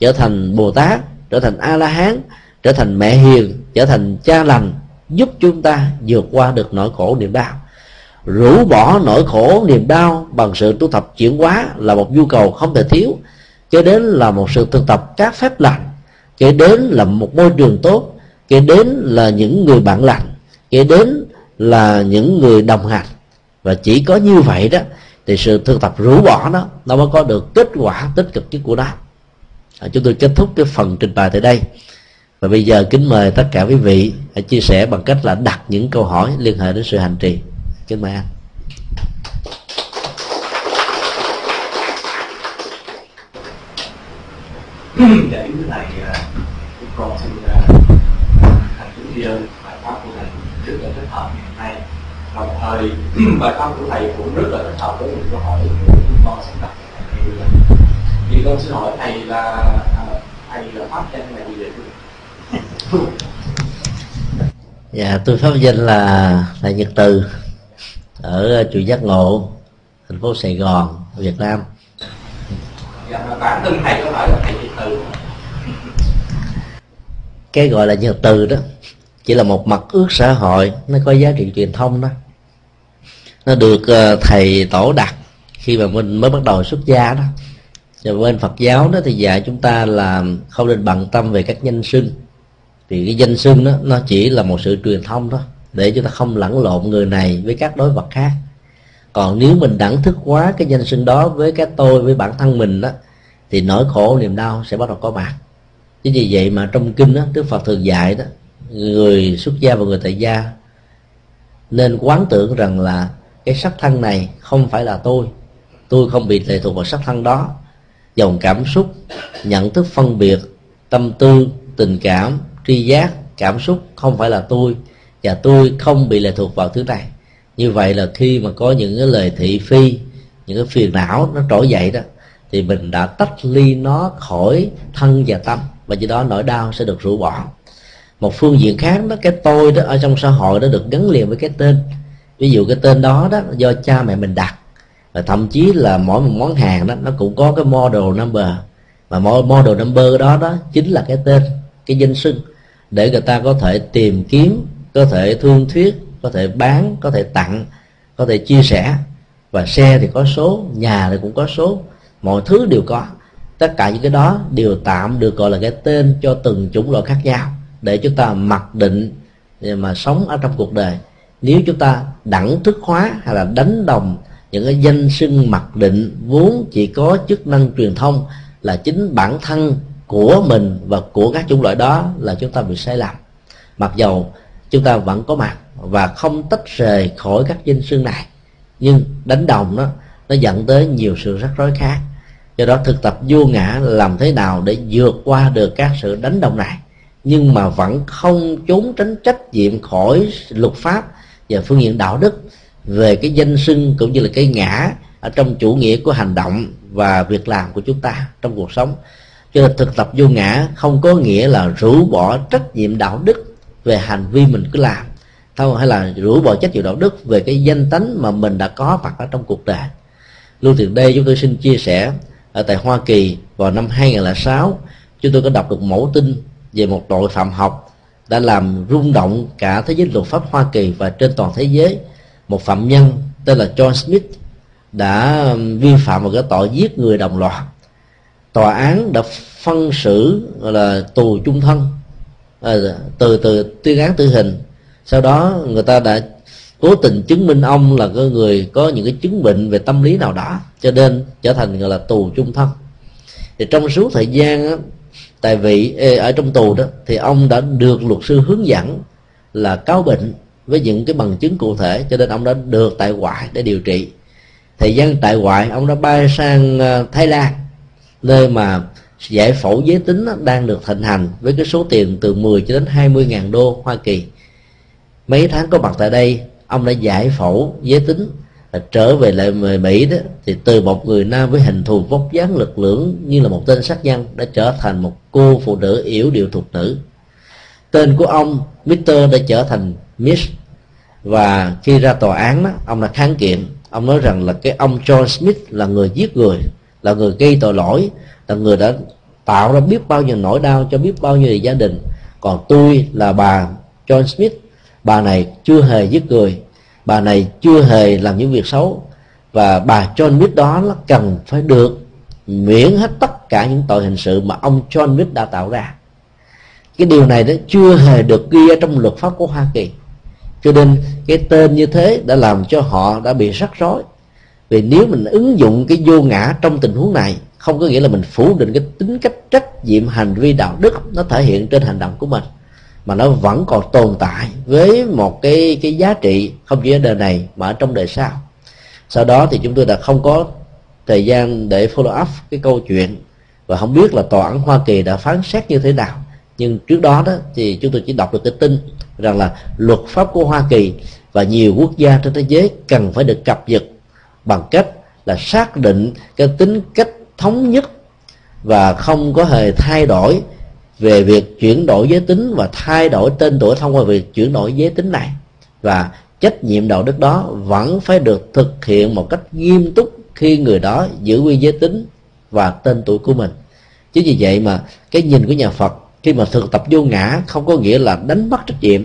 trở thành bồ tát, trở thành a la hán trở thành mẹ hiền, trở thành cha lành, giúp chúng ta vượt qua được nỗi khổ niềm đau rũ bỏ nỗi khổ niềm đau bằng sự tu tập chuyển hóa là một nhu cầu không thể thiếu cho đến là một sự thực tập các phép lành kế đến là một môi trường tốt kế đến là những người bạn lành kế đến là những người đồng hành. Và chỉ có như vậy đó thì sự thực tập rũ bỏ nó nó mới có được kết quả tích cực nhất của nó. À, chúng tôi kết thúc cái phần trình bày tại đây. Và bây giờ kính mời tất cả quý vị hãy chia sẻ bằng cách là đặt những câu hỏi liên hệ đến sự hành trì trên mạng để như thầy chúng con xin thầy kính tri ân bài pháp của thầy rất là thích hợp ngày hôm nay. Đồng thời bài pháp của thầy cũng rất là thích hợp với những câu hỏi của chúng con sẽ đặt thầy thì con xin hỏi thầy là à, thầy là pháp danh là gì vậy? Dạ tôi pháp danh là là nhật từ ở chùa giác ngộ thành phố sài gòn việt nam. Dạ bản thân thầy có phải là thầy nhật từ? Cái gọi là nhật từ đó chỉ là một mặt ước xã hội nó có giá trị truyền thông đó. Nó được ờ, thầy tổ đặt khi mà mình mới bắt đầu xuất gia đó. Và bên Phật giáo đó thì dạy chúng ta là không nên bận tâm về các danh xưng. Thì cái danh xưng đó nó chỉ là một sự truyền thông thôi để chúng ta không lẫn lộn người này với các đối vật khác. Còn nếu mình đẳng thức quá cái danh xưng đó với cái tôi, với bản thân mình đó, thì nỗi khổ, niềm đau sẽ bắt đầu có mặt. Chính vì vậy mà trong kinh đó, đức phật thường dạy đó, người xuất gia và người tại gia nên quán tưởng rằng là cái sắc thân này không phải là tôi. Tôi không bị lệ thuộc vào sắc thân đó. Dòng cảm xúc, nhận thức phân biệt, tâm tư, tình cảm, tri giác, cảm xúc không phải là tôi và tôi không bị lệ thuộc vào thứ này. Như vậy là khi mà có những cái lời thị phi, những cái phiền não nó trỗi dậy đó, thì mình đã tách ly nó khỏi thân và tâm, và do đó nỗi đau sẽ được rũ bỏ. Một phương diện khác đó, cái tôi đó ở trong xã hội đó được gắn liền với cái tên. Ví dụ cái tên đó đó, do cha mẹ mình đặt. Và thậm chí là mỗi một món hàng đó, nó cũng có cái model number. Và mỗi model number đó đó chính là cái tên, cái danh xưng, để người ta có thể tìm kiếm có thể thương thuyết, có thể bán, có thể tặng, có thể chia sẻ. Và xe thì có số, nhà thì cũng có số. Mọi thứ đều có. Tất cả những cái đó đều tạm được gọi là cái tên cho từng chủng loại khác nhau để chúng ta mặc định mà sống ở trong cuộc đời. Nếu chúng ta đẳng thức hóa hay là đánh đồng những cái danh xưng mặc định vốn chỉ có chức năng truyền thông là chính bản thân của mình và của các chủng loại đó là chúng ta bị sai lầm. Mặc dầu chúng ta vẫn có mặt và không tách rời khỏi các danh xương này. Nhưng đánh đồng nó nó dẫn tới nhiều sự rắc rối khác. Do đó thực tập vô ngã làm thế nào để vượt qua được các sự đánh đồng này. Nhưng mà vẫn không trốn tránh trách nhiệm khỏi luật pháp và phương diện đạo đức về cái danh xưng cũng như là cái ngã ở trong chủ nghĩa của hành động và việc làm của chúng ta trong cuộc sống. Cho nên thực tập vô ngã không có nghĩa là rũ bỏ trách nhiệm đạo đức về hành vi mình cứ làm. Thôi, hay là rũ bỏ trách nhiệm đạo đức về cái danh tánh mà mình đã có mặt ở trong cuộc đời. Lưu tiền đây chúng tôi xin chia sẻ ở tại Hoa Kỳ vào năm 2006 chúng tôi có đọc được mẫu tin về một tội phạm học đã làm rung động cả thế giới luật pháp Hoa Kỳ và trên toàn thế giới. Một phạm nhân tên là John Smith đã um, vi phạm một cái tội giết người đồng loạt. Tòa án đã phân xử, gọi là tù chung thân. Ờ, từ từ tuyên án tử hình. Sau đó người ta đã cố tình chứng minh ông là cái người có những cái chứng bệnh về tâm lý nào đó cho nên trở thành gọi là tù chung thân. Thì trong suốt thời gian á, tại vị ở trong tù đó thì ông đã được luật sư hướng dẫn là cáo bệnh với những cái bằng chứng cụ thể cho nên ông đã được tại ngoại để điều trị. Thời gian tại ngoại ông đã bay sang ờ, thái lan nơi mà giải phẫu giới tính đang được thịnh hành với cái số tiền từ 10 cho đến 20 ngàn đô Hoa Kỳ. Mấy tháng có mặt tại đây, ông đã giải phẫu giới tính trở về lại người Mỹ đó, thì từ một người nam với hình thù vóc dáng lực lưỡng như là một tên sát nhân đã trở thành một cô phụ nữ yếu điệu thuộc nữ. Tên của ông Mr đã trở thành Miss. Và khi ra tòa án đó ông đã kháng kiện. Ông nói rằng là cái ông John Smith là người giết người là người gây tội lỗi, là người đã tạo ra biết bao nhiêu nỗi đau cho biết bao nhiêu gia đình. Còn tôi là bà John Smith. Bà này chưa hề giết người. Bà này chưa hề làm những việc xấu. Và bà John Smith đó là cần phải được miễn hết tất cả những tội hình sự mà ông John Smith đã tạo ra. Cái điều này đó chưa hề được ghi ở trong luật pháp của Hoa Kỳ. Cho nên cái tên như thế đã làm cho họ đã bị rắc rối vì nếu mình ứng dụng cái vô ngã trong tình huống này, không có nghĩa là mình phủ định cái tính cách trách nhiệm hành vi đạo đức, nó thể hiện trên hành động của mình, mà nó vẫn còn tồn tại với một cái cái giá trị, không chỉ ở đời này mà ở trong đời sau. Sau đó thì chúng tôi đã không có thời gian để follow up cái câu chuyện và không biết là tòa án Hoa Kỳ đã phán xét như thế nào. Nhưng trước đó đó thì chúng tôi chỉ đọc được cái tin rằng là luật pháp của Hoa Kỳ và nhiều quốc gia trên thế giới cần phải được cập nhật bằng cách là xác định cái tính cách thống nhất và không có hề thay đổi về việc chuyển đổi giới tính và thay đổi tên tuổi thông qua việc chuyển đổi giới tính này. Và trách nhiệm đạo đức đó vẫn phải được thực hiện một cách nghiêm túc khi người đó giữ nguyên giới tính và tên tuổi của mình. Chính vì vậy mà cái nhìn của nhà Phật khi mà thực tập vô ngã không có nghĩa là đánh mất trách nhiệm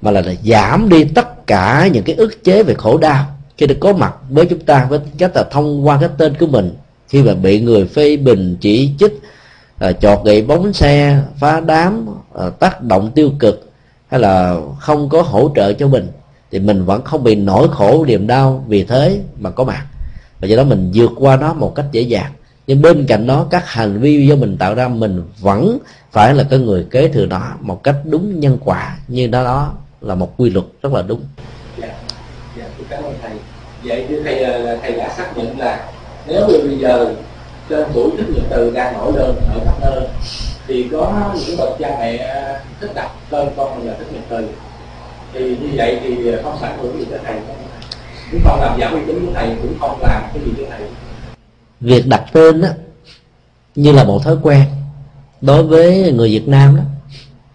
mà là, là giảm đi tất cả những cái ức chế về khổ đau khi được có mặt với chúng ta với cách là thông qua cái tên của mình khi mà bị người phê bình chỉ trích à, chọt gậy bóng xe phá đám à, tác động tiêu cực hay là không có hỗ trợ cho mình thì mình vẫn không bị nỗi khổ niềm đau vì thế mà có mặt. Và do đó mình vượt qua nó một cách dễ dàng. Nhưng bên cạnh đó các hành vi do mình tạo ra mình vẫn phải là cái người kế thừa nó một cách đúng nhân quả. Như đó đó là một quy luật rất là đúng dạ dạ tôi cảm ơn thầy vậy thì thầy ờ, là thầy đã xác định là nếu như bây giờ trên tuổi thích nhật từ đang nổi lên ở khắp nơi, thì có những bậc cha mẹ thích đặt tên con mình là thích nhật từ. Thì như vậy thì ờ, không sản hưởng gì tới thầy cũng không làm giảm uy tín của thầy, cũng không làm cái gì cho thầy. Việc đặt tên đó như là một thói quen đối với người Việt Nam đó,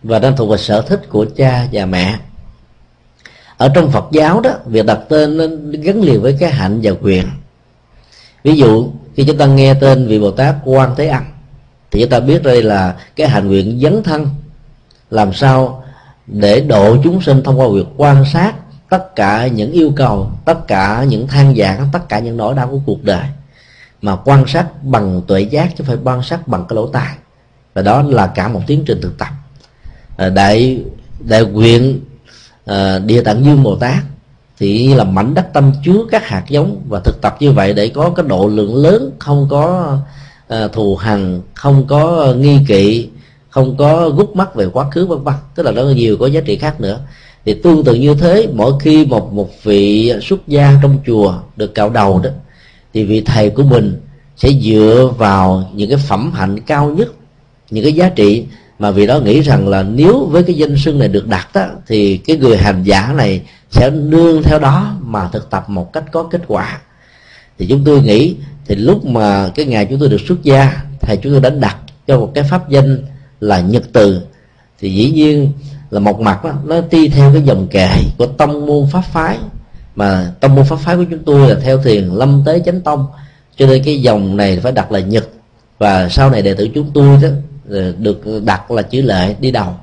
và đang thuộc về sở thích của cha và mẹ ở trong Phật giáo đó, việc đặt tên nó gắn liền với cái hạnh và quyền. Ví dụ, khi chúng ta nghe tên vị Bồ Tát Quan Thế Âm, thì chúng ta biết đây là cái hạnh nguyện dấn thân, làm sao để độ chúng sinh thông qua việc quan sát tất cả những yêu cầu, tất cả những than giảng tất cả những nỗi đau của cuộc đời. Mà quan sát bằng tuệ giác chứ không phải quan sát bằng cái lỗ tai. Và đó là cả một tiến trình thực tập. Ờ, đại đại nguyện à, địa tạng dương bồ tát thì là mảnh đất tâm chứa các hạt giống. Và thực tập như vậy để có cái độ lượng lớn không có à, thù hằn không có nghi kỵ không có gút mắt về quá khứ vân vân. Tức là nó nhiều có giá trị khác nữa. Thì tương tự như thế mỗi khi một một vị xuất gia trong chùa được cạo đầu đó thì vị thầy của mình sẽ dựa vào những cái phẩm hạnh cao nhất những cái giá trị mà vì đó nghĩ rằng là nếu với cái danh xưng này được đặt đó, thì cái người hành giả này sẽ nương theo đó mà thực tập một cách có kết quả. Thì chúng tôi nghĩ thì lúc mà cái ngày chúng tôi được xuất gia thầy chúng tôi đã đặt cho một cái pháp danh là nhật từ. Thì dĩ nhiên là một mặt đó, nó đi theo cái dòng kệ của tông môn pháp phái. Mà tông môn pháp phái của chúng tôi là theo thiền lâm tế chánh tông. Cho nên cái dòng này phải đặt là nhật. Và sau này đệ tử chúng tôi đó Ờ, được đặt là chữ lệ, đi đầu.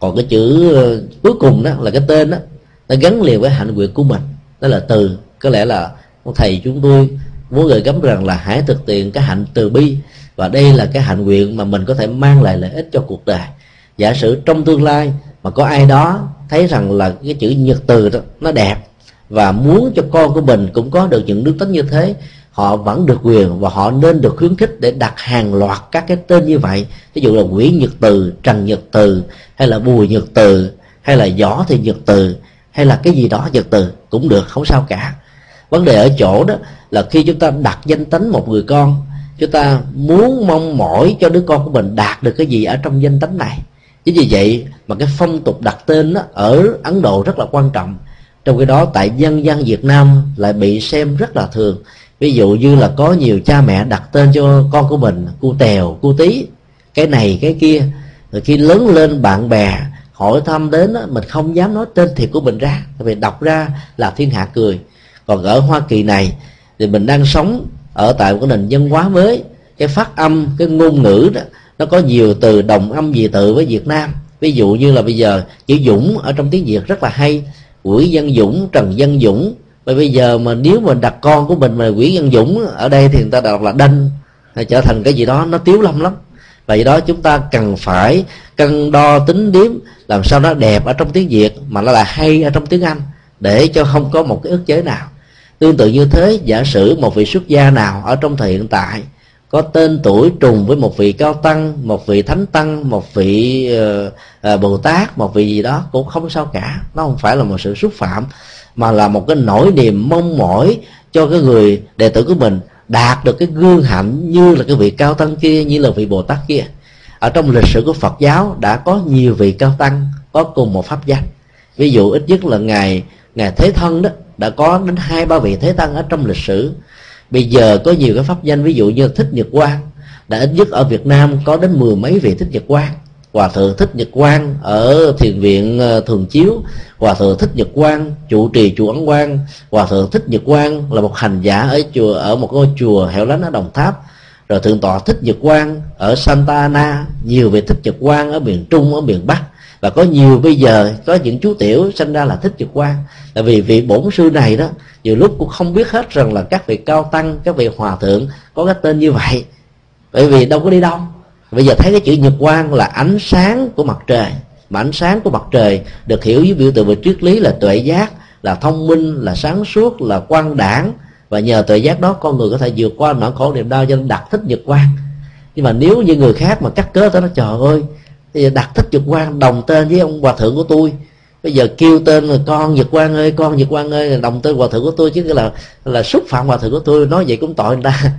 Còn cái chữ ờ, cuối cùng đó là cái tên đó, nó gắn liền với hạnh nguyện của mình. Đó là từ, có lẽ là thầy chúng tôi muốn gửi gắm rằng là hãy thực hiện cái hạnh từ bi. Và đây là cái hạnh nguyện mà mình có thể mang lại lợi ích cho cuộc đời. Giả sử trong tương lai mà có ai đó thấy rằng là cái chữ nhật từ đó, nó đẹp và muốn cho con của mình cũng có được những đức tính như thế họ vẫn được quyền và họ nên được khuyến khích để đặt hàng loạt các cái tên như vậy. Ví dụ là quỷ nhật từ trần nhật từ hay là bùi nhật từ hay là võ thì nhật từ hay là cái gì đó nhật từ cũng được không sao cả. Vấn đề ở chỗ đó là khi chúng ta đặt danh tánh một người con chúng ta muốn mong mỏi cho đứa con của mình đạt được cái gì ở trong danh tánh này. Chính vì vậy mà cái phong tục đặt tên đó, ở ấn độ rất là quan trọng. Trong khi đó tại dân gian việt nam lại bị xem rất là thường ví dụ như là có nhiều cha mẹ đặt tên cho con của mình, cu tèo, cu tí cái này, cái kia. Rồi khi lớn lên bạn bè, hỏi thăm đến mình không dám nói tên thiệt của mình ra vì đọc ra là thiên hạ cười. Còn ở hoa kỳ này, thì mình đang sống ở tại một cái nền văn hóa mới, cái phát âm, cái ngôn ngữ đó, nó có nhiều từ đồng âm dị tự với việt nam. Ví dụ như là bây giờ, chữ dũng ở trong tiếng việt rất là hay, quỷ dân dũng, trần dân dũng bởi bây giờ mà nếu mình đặt con của mình mà quỷ nhân dũng ở đây thì người ta đọc là đanh hay trở thành cái gì đó nó tiếu lâm lắm. Và do đó chúng ta cần phải cân đo tính điếm làm sao nó đẹp ở trong tiếng việt mà nó là hay ở trong tiếng anh để cho không có một cái ức chế nào. Tương tự như thế giả sử một vị xuất gia nào ở trong thời hiện tại có tên tuổi trùng với một vị cao tăng một vị thánh tăng một vị uh, uh, bồ tát một vị gì đó cũng không sao cả. Nó không phải là một sự xúc phạm mà là một cái nỗi niềm mong mỏi cho cái người đệ tử của mình, đạt được cái gương hạnh như là cái vị cao tăng kia, như là vị bồ tát kia. Ở trong lịch sử của phật giáo đã có nhiều vị cao tăng có cùng một pháp danh. Ví dụ ít nhất là ngài ngài thế thân đó, đã có đến hai, ba vị thế tăng ở trong lịch sử. Bây giờ có nhiều cái pháp danh, ví dụ như thích nhật quang, đã ít nhất ở việt nam có đến mười mấy vị thích nhật quang hòa thượng thích nhật quang ở thiền viện ờ, thường chiếu. Hòa thượng thích nhật quang trụ trì chùa ấn quang. Hòa thượng thích nhật quang là một hành giả ở chùa, ở một ngôi chùa hẻo lánh ở đồng tháp. Rồi thượng tọa thích nhật quang ở santa ana, nhiều vị thích nhật quang ở miền trung, ở miền bắc. Và có nhiều bây giờ, có những chú tiểu sinh ra là thích nhật quang. Là vì vị bổn sư này đó, nhiều lúc cũng không biết hết rằng là các vị cao tăng, các vị hòa thượng có cái tên như vậy. Bởi vì đâu có đi đâu bây giờ thấy cái chữ nhật quang là ánh sáng của mặt trời. Mà ánh sáng của mặt trời được hiểu với biểu tượng về triết lý là tuệ giác, là thông minh, là sáng suốt, là quan đảng. Và nhờ tuệ giác đó, con người có thể vượt qua nỗi khổ niềm đau cho nên đặt thích nhật quang. Nhưng mà nếu như người khác mà cắt cớ tới nó trời ơi thì đặt thích nhật quang, đồng tên với ông hòa thượng của tôi. Bây giờ kêu tên là con nhật quang ơi, con nhật quang ơi, đồng tên hòa thượng của tôi, chứ là là xúc phạm hòa thượng của tôi. Nói vậy cũng tội người ta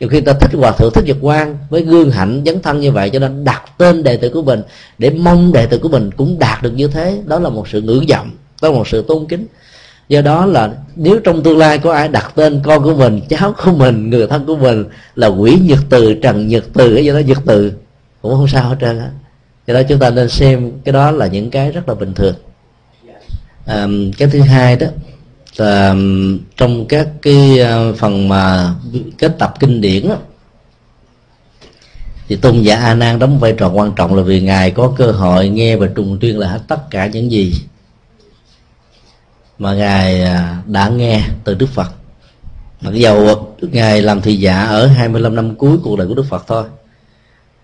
nhiều khi ta thích hòa thượng thích nhật quang với gương hạnh dấn thân như vậy cho nên đặt tên đệ tử của mình để mong đệ tử của mình cũng đạt được như thế. Đó là một sự ngưỡng vọng đó là một sự tôn kính. Do đó là nếu trong tương lai có ai đặt tên con của mình cháu của mình người thân của mình là quỷ nhật từ trần nhật từ cái gì đó nhật từ cũng không sao hết trơn á. Do đó chúng ta nên xem cái đó là những cái rất là bình thường. À, cái thứ hai đó à, trong các cái ờ, phần mà kết tập kinh điển đó, thì tôn giả a nan đóng vai trò quan trọng là vì ngài có cơ hội nghe và trùng tuyên là hết tất cả những gì mà ngài ờ, đã nghe từ đức phật. Mặc dầu ngài làm thị giả ở 25 năm cuối cuộc đời của đức phật thôi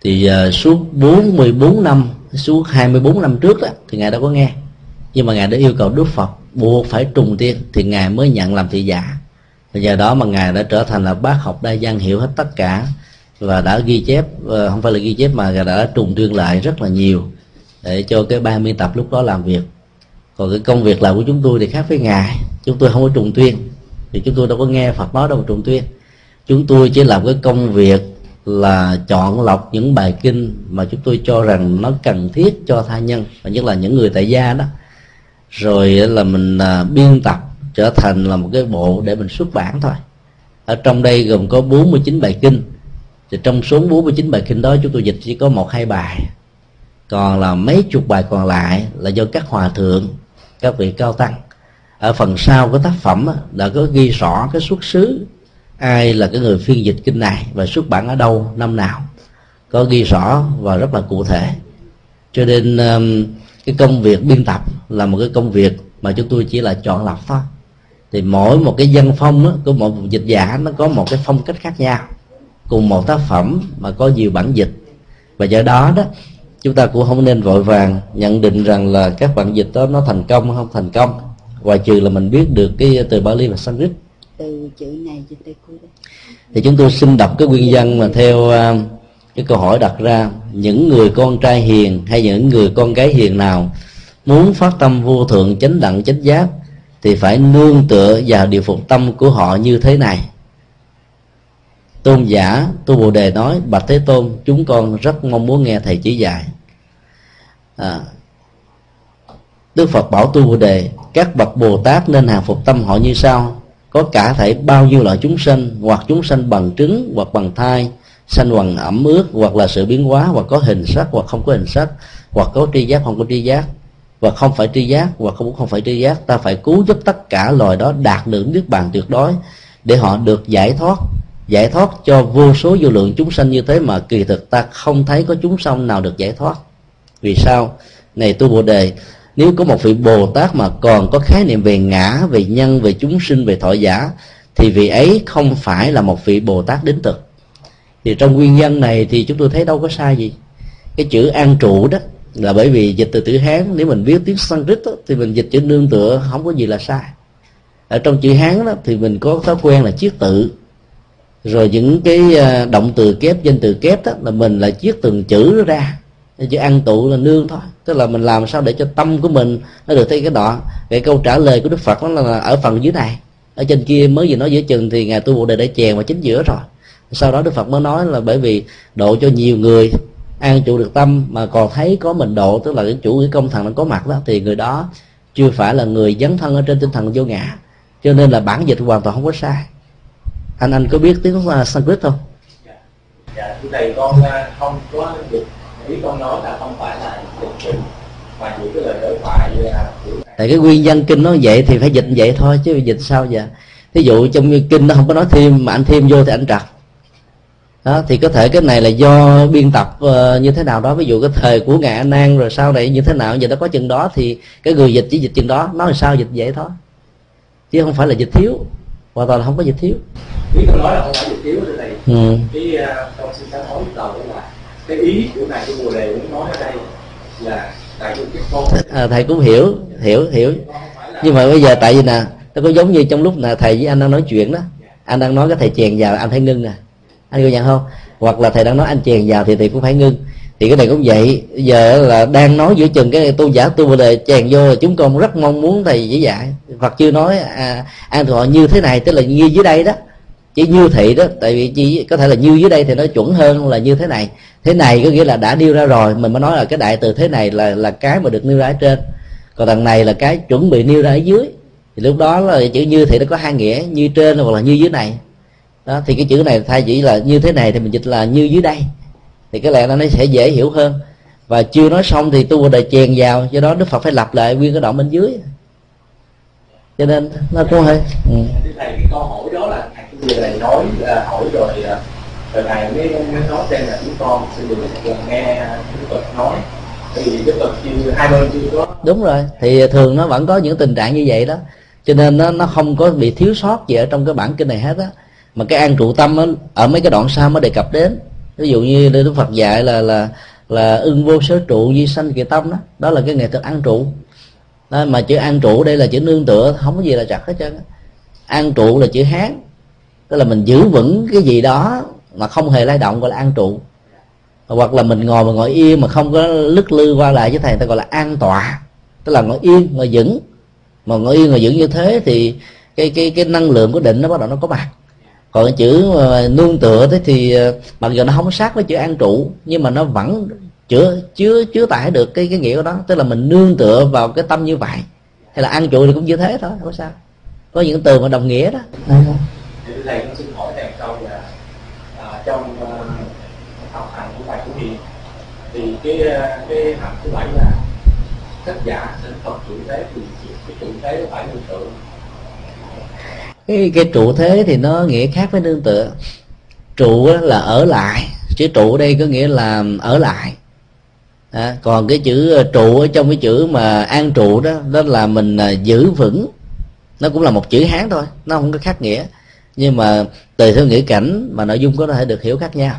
thì uh, suốt 44 năm suốt 24 năm trước đó thì ngài đã có nghe. Nhưng mà ngài đã yêu cầu đức phật buộc phải trùng tiên thì ngài mới nhận làm thị giả. Và giờ đó mà ngài đã trở thành là bác học đa văn hiểu hết tất cả và đã ghi chép ờ, không phải là ghi chép mà ngài đã trùng tuyên lại rất là nhiều để cho cái ba biên tập lúc đó làm việc. Còn cái công việc làm của chúng tôi thì khác với ngài. Chúng tôi không có trùng tuyên, thì chúng tôi đâu có nghe phật nói đâu mà trùng tuyên. Chúng tôi chỉ làm cái công việc là chọn lọc những bài kinh mà chúng tôi cho rằng nó cần thiết cho tha nhân, và nhất là những người tại gia đó rồi là mình à, biên tập trở thành là một cái bộ để mình xuất bản thôi. Ở trong đây gồm có 49 bài kinh. Thì trong số 49 bài kinh đó chúng tôi dịch chỉ có một hai bài. Còn là mấy chục bài còn lại là do các hòa thượng các vị cao tăng. Ở phần sau của tác phẩm đã có ghi rõ cái xuất xứ ai là cái người phiên dịch kinh này và xuất bản ở đâu năm nào. Có ghi rõ và rất là cụ thể. Cho nên cái công việc biên tập là một cái công việc mà chúng tôi chỉ là chọn lọc thôi. Thì mỗi một cái dân phong đó, của một dịch giả nó có một cái phong cách khác nhau cùng một tác phẩm mà có nhiều bản dịch. Và do đó đó chúng ta cũng không nên vội vàng nhận định rằng là các bản dịch đó nó thành công không thành công ngoài trừ là mình biết được cái từ Bali và Sanskrit. Từ chữ này từ cuối thì chúng tôi xin đọc cái nguyên văn mà theo uh, cái câu hỏi đặt ra những người con trai hiền hay những người con gái hiền nào muốn phát tâm vô thượng chánh đẳng chánh giác thì phải nương tựa vào điều phục tâm của họ như thế này. Tôn giả tu bồ đề nói bạch thế tôn chúng con rất mong muốn nghe thầy chỉ dạy. À, đức phật bảo tu bồ đề các bậc bồ tát nên hàng phục tâm họ như sau. Có cả thể bao nhiêu loại chúng sinh hoặc chúng sinh bằng trứng hoặc bằng thai sanh hoàng ẩm ướt, hoặc là sự biến hóa, hoặc có hình sắc, hoặc không có hình sắc, hoặc có tri giác, không có tri giác, và không phải tri giác, hoặc không không phải tri giác. Ta phải cứu giúp tất cả loài đó đạt được nước bàn tuyệt đối để họ được giải thoát giải thoát cho vô số vô lượng chúng sanh như thế mà kỳ thực ta không thấy có chúng sanh nào được giải thoát. Vì sao? Này tu bồ đề, nếu có một vị bồ tát mà còn có khái niệm về ngã, về nhân, về chúng sinh, về thọ giả, thì vị ấy không phải là một vị bồ tát đến thực thì trong nguyên nhân này thì chúng tôi thấy đâu có sai gì. Cái chữ an trụ đó là bởi vì dịch từ chữ hán nếu mình biết tiếng sanskrit đó, thì mình dịch chữ nương tựa không có gì là sai. Ở trong chữ hán đó thì mình có thói quen là chiết tự. Rồi những cái à, động từ kép danh từ kép đó là mình là chiết từng chữ ra. Chữ ăn tụ là nương thôi. Tức là mình làm sao để cho tâm của mình nó được thấy cái đó. Cái câu trả lời của đức phật đó là ở phần dưới này. Ở trên kia mới vừa nói giữa chừng thì ngài tu bồ đề đã chèn vào chính giữa rồi sau đó đức phật mới nói là bởi vì độ cho nhiều người an trụ được tâm mà còn thấy có mình độ tức là cái chủ cái công thần nó có mặt đó thì người đó chưa phải là người dấn thân ở trên tinh thần vô ngã. Cho nên là bản dịch hoàn toàn không có sai. Anh anh có biết tiếng Sanskrit không? Dạ, thưa thầy con à, không có dịch. Ý con nói là không phải là dịch chữ mà chỉ cái lời đối thoại à, tại cái nguyên nhân kinh nó vậy thì phải dịch vậy thôi chứ dịch sao vậy thí dụ trong kinh nó không có nói thêm mà anh thêm vô thì anh trật đó thì có thể cái này là do biên tập uh, như thế nào đó. Ví dụ cái thời của ngài a nan rồi sau này như thế nào giờ nó có chừng đó thì cái người dịch chỉ dịch chừng đó nói là sao dịch vậy thôi. Chứ không phải là dịch thiếu hoàn toàn là không có dịch thiếu. Ý tôi nói là không phải dịch thiếu thầy. Ừ. cái uh, con xin sáng nói lúc đầu là cái ý của ngài cái bồ đề muốn nói ở đây là tại vì cái con à, thầy cũng hiểu hiểu hiểu. Nhưng mà bây giờ tại vì nè nó có giống như trong lúc là thầy với anh đang nói chuyện đó. Anh đang nói cái thầy chèn vào anh thấy ngưng nè anh có nhận không? Hoặc là thầy đang nói anh chèn vào thì thầy cũng phải ngưng. Thì cái này cũng vậy. Giờ là đang nói giữa chừng cái tôn giả tu bồ đề chèn vô là chúng con rất mong muốn thầy chỉ dạy. Phật chưa nói à, an thọ như thế này tức là như dưới đây đó. Chỉ như thị đó tại vì chỉ có thể là như dưới đây thì nó chuẩn hơn là như thế này. Thế này có nghĩa là đã nêu ra rồi mình mới nói là cái đại từ thế này là là cái mà được nêu ra ở trên. Còn thằng này là cái chuẩn bị nêu ra ở dưới. Thì lúc đó là chữ như thị nó có hai nghĩa như trên hoặc là như dưới này đó thì cái chữ này thay chỉ là như thế này thì mình dịch là như dưới đây. Thì cái lẽ nó sẽ dễ hiểu hơn. Và chưa nói xong thì tu đời chèn vào do đó đức phật phải lặp lại nguyên cái đoạn bên dưới. Cho nên nó cũng hơi ừ. thầy cái câu hỏi đó là thầy vừa thầy nói là hỏi rồi à, rồi thầy mới, mới nói xem là chúng con. Xin được nghe đức phật nói. Thì đức phật chưa hai bên chưa có đúng rồi thì thường nó vẫn có những tình trạng như vậy đó. Cho nên nó nó không có bị thiếu sót gì ở trong cái bản kinh này hết á mà cái an trụ tâm đó, ở mấy cái đoạn sau mới đề cập đến. Ví dụ như đức phật dạy là là là ưng vô sở trụ di sanh kỳ tâm đó. Đó là cái nghệ thuật an trụ. Đó, mà chữ an trụ đây là chữ nương tựa không có gì là chặt hết trơn an trụ là chữ hán. Tức là mình giữ vững cái gì đó mà không hề lay động gọi là an trụ. Hoặc là mình ngồi mà ngồi yên mà không có lứt lư qua lại với thầy ta gọi là an tọa. Tức là ngồi yên ngồi vững. Mà ngồi yên ngồi vững như thế thì cái cái cái năng lượng của định nó bắt đầu nó có mặt còn cái chữ uh, nương tựa thế thì uh, mặc dù nó không sát với chữ an trụ nhưng mà nó vẫn chứa chứa chứa tải được cái cái nghĩa của đó tức là mình nương tựa vào cái tâm như vậy. Hay là an trụ thì cũng như thế thôi không có sao. Có những từ mà đồng nghĩa đó. Thầy con xin hỏi thầy câu là à, trong uh, học hành của bài của hiền thì cái cái hạnh thứ bảy là tác giả sinh phật trụ thế thì cái trụ thế nó phải nương tựa cái cái trụ thế thì nó nghĩa khác với nương tựa. Trụ là ở lại chữ trụ đây có nghĩa là ở lại. À, còn cái chữ ờ, trụ ở trong cái chữ mà an trụ đó đó là mình ờ, giữ vững. Nó cũng là một chữ hán thôi nó không có khác nghĩa. Nhưng mà tùy theo nghĩa cảnh mà nội dung có thể được hiểu khác nhau.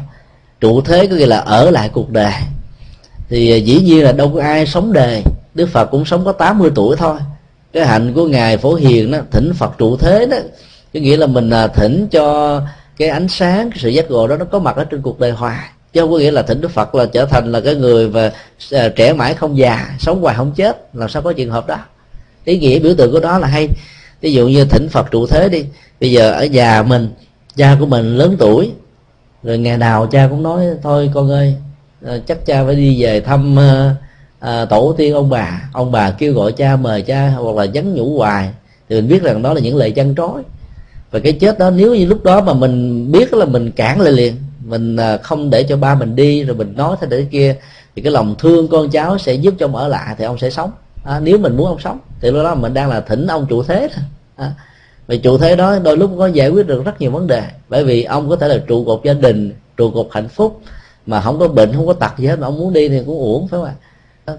Trụ thế có nghĩa là ở lại cuộc đời. Thì ờ, dĩ nhiên là đâu có ai sống đề đức phật cũng sống có 80 tuổi thôi cái hạnh của ngài phổ hiền đó, thỉnh phật trụ thế đó. Có nghĩa là mình à, thỉnh cho cái ánh sáng, cái sự giác ngộ đó nó có mặt ở trên cuộc đời hoài chứ không có nghĩa là thỉnh đức phật là trở thành là cái người và à, trẻ mãi không già, sống hoài không chết. Làm sao có trường hợp đó? Ý nghĩa biểu tượng của đó là hay. Ví dụ như thỉnh phật trụ thế đi. Bây giờ ở già mình, cha của mình lớn tuổi, rồi ngày nào cha cũng nói, thôi con ơi à, chắc cha phải đi về thăm à, tổ tiên ông bà ông bà kêu gọi cha mời cha hoặc là nhắn nhủ hoài. Thì mình biết rằng đó là những lời chăn trói. Và cái chết đó nếu như lúc đó mà mình biết là mình cản lại liền mình ờ, không để cho ba mình đi rồi mình nói thế để kia thì cái lòng thương con cháu sẽ giúp cho ông ở lại thì ông sẽ sống. À, nếu mình muốn ông sống thì lúc đó mình đang là thỉnh ông chủ thế thôi. À, vì chủ thế đó đôi lúc có giải quyết được rất nhiều vấn đề. Bởi vì ông có thể là trụ cột gia đình trụ cột hạnh phúc mà không có bệnh không có tật gì hết mà ông muốn đi thì cũng uổng phải không ạ?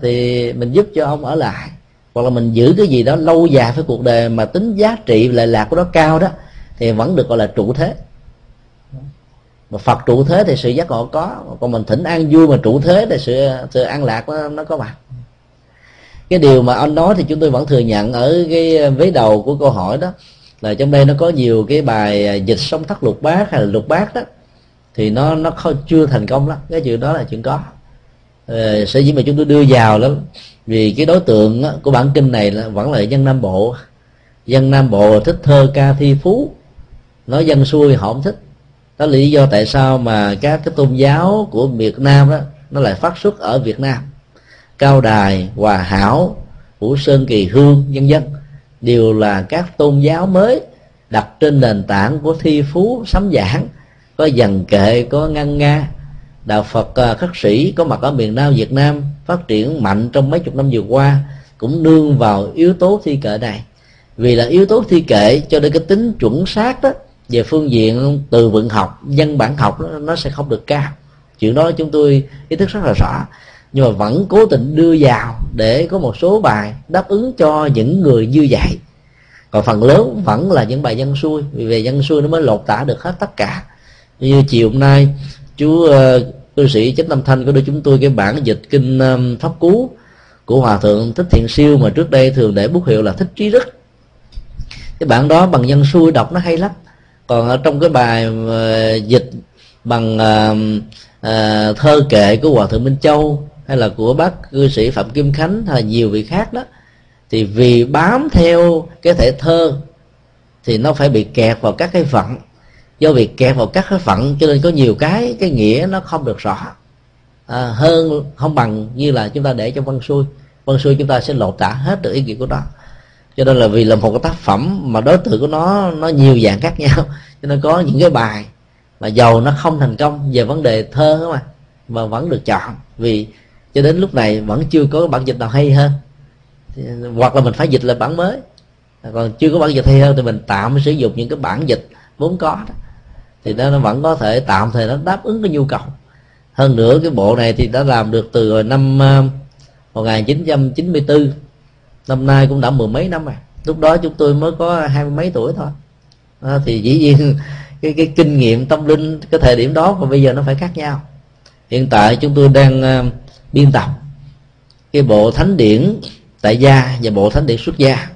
Thì mình giúp cho ông ở lại. Hoặc là mình giữ cái gì đó lâu dài với cuộc đời mà tính giá trị lệ lạc của nó cao đó thì vẫn được gọi là trụ thế. Mà phật trụ thế thì sự giác ngộ có còn mình thỉnh an vui mà trụ thế thì sự sự an lạc nó, nó có mặt. Cái điều mà anh nói thì chúng tôi vẫn thừa nhận ở cái vế đầu của câu hỏi đó là trong đây nó có nhiều cái bài à, dịch sông thất lục bát hay là lục bát đó thì nó nó không chưa thành công lắm. Cái chuyện đó là chuyện có. Ờ, sở dĩ mà chúng tôi đưa vào lắm, vì cái đối tượng của bản kinh này là vẫn là dân nam bộ. Dân nam bộ thích thơ ca thi phú. Nói dân xuôi họ không thích. Đó là lý do tại sao mà các cái tôn giáo của việt nam đó nó lại phát xuất ở việt nam. Cao đài, hòa hảo, vũ sơn, kỳ hương nhân dân đều là các tôn giáo mới đặt trên nền tảng của thi phú, sấm giảng, có dần kệ, có ngăn nga đạo phật à, khắc sĩ có mặt ở miền nam việt nam phát triển mạnh trong mấy chục năm vừa qua cũng nương vào yếu tố thi kệ này. Vì là yếu tố thi kệ cho nên cái tính chuẩn xác đó về phương diện từ vựng học văn bản học đó, nó sẽ không được cao. Chuyện đó chúng tôi ý thức rất là rõ. Nhưng mà vẫn cố tình đưa vào để có một số bài đáp ứng cho những người như vậy. Còn phần lớn vẫn là những bài dân xuôi. Vì về dân xuôi nó mới lột tả được hết tất cả. Như chiều hôm nay chú uh, ờ, cư sĩ chánh tâm thanh có đưa chúng tôi cái bản dịch kinh um, pháp cú của hòa thượng thích thiện siêu mà trước đây thường để bút hiệu là thích trí đức cái bản đó bằng dân xuôi đọc nó hay lắm. Còn ở trong cái bài uh, dịch bằng uh, uh, thơ kệ của hòa thượng minh châu hay là của bác cư sĩ phạm kim khánh hay là nhiều vị khác đó thì vì bám theo cái thể thơ thì nó phải bị kẹt vào các cái phận do việc kẹt vào các cái phận cho nên có nhiều cái cái nghĩa nó không được rõ. À, hơn không bằng như là chúng ta để cho văn xuôi. Văn xuôi chúng ta sẽ lột tả hết được ý nghĩa của nó. Cho nên là vì là một cái tác phẩm mà đối tượng của nó nó nhiều dạng khác nhau. Cho nên có những cái bài mà giàu nó không thành công về vấn đề thơ mà mà vẫn được chọn. Vì cho đến lúc này vẫn chưa có bản dịch nào hay hơn. Hoặc là mình phải dịch lại bản mới. Còn chưa có bản dịch hay hơn thì mình tạm sử dụng những cái bản dịch vốn có đó thì nó, nó vẫn có thể tạm thời nó đáp ứng cái nhu cầu. Hơn nữa cái bộ này thì đã làm được từ năm ờ, 1994 năm nay cũng đã mười mấy năm rồi. Lúc đó chúng tôi mới có hai mươi mấy tuổi thôi. À, thì dĩ nhiên cái cái kinh nghiệm tâm linh cái thời điểm đó và bây giờ nó phải khác nhau. Hiện tại chúng tôi đang uh, biên tập cái bộ thánh điển tại gia và bộ thánh điển xuất gia.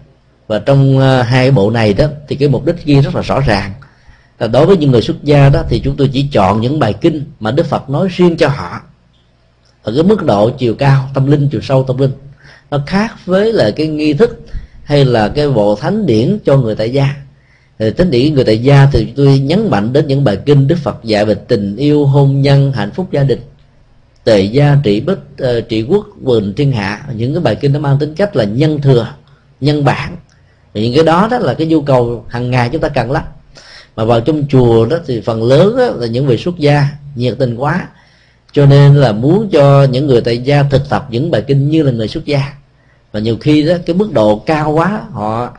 Và trong uh, hai bộ này đó thì cái mục đích ghi rất là rõ ràng là đối với những người xuất gia đó thì chúng tôi chỉ chọn những bài kinh mà đức phật nói riêng cho họ. Ở cái mức độ chiều cao, tâm linh, chiều sâu, tâm linh. Nó khác với là cái nghi thức hay là cái bộ thánh điển cho người tại gia. Thì thánh điển người tại gia thì tôi nhấn mạnh đến những bài kinh đức phật dạy về tình yêu, hôn nhân, hạnh phúc gia đình. Tề gia, trị bích ờ, trị quốc quyền thiên hạ. Những cái bài kinh nó mang tính cách là nhân thừa, nhân bản. Thì những cái đó đó là cái nhu cầu hàng ngày chúng ta cần lắm mà vào trong chùa đó thì phần lớn đó là những vị xuất gia, nhiệt tình quá. Cho nên là muốn cho những người tại gia thực tập những bài kinh như là người xuất gia. Và nhiều khi đó, cái mức độ cao quá, họ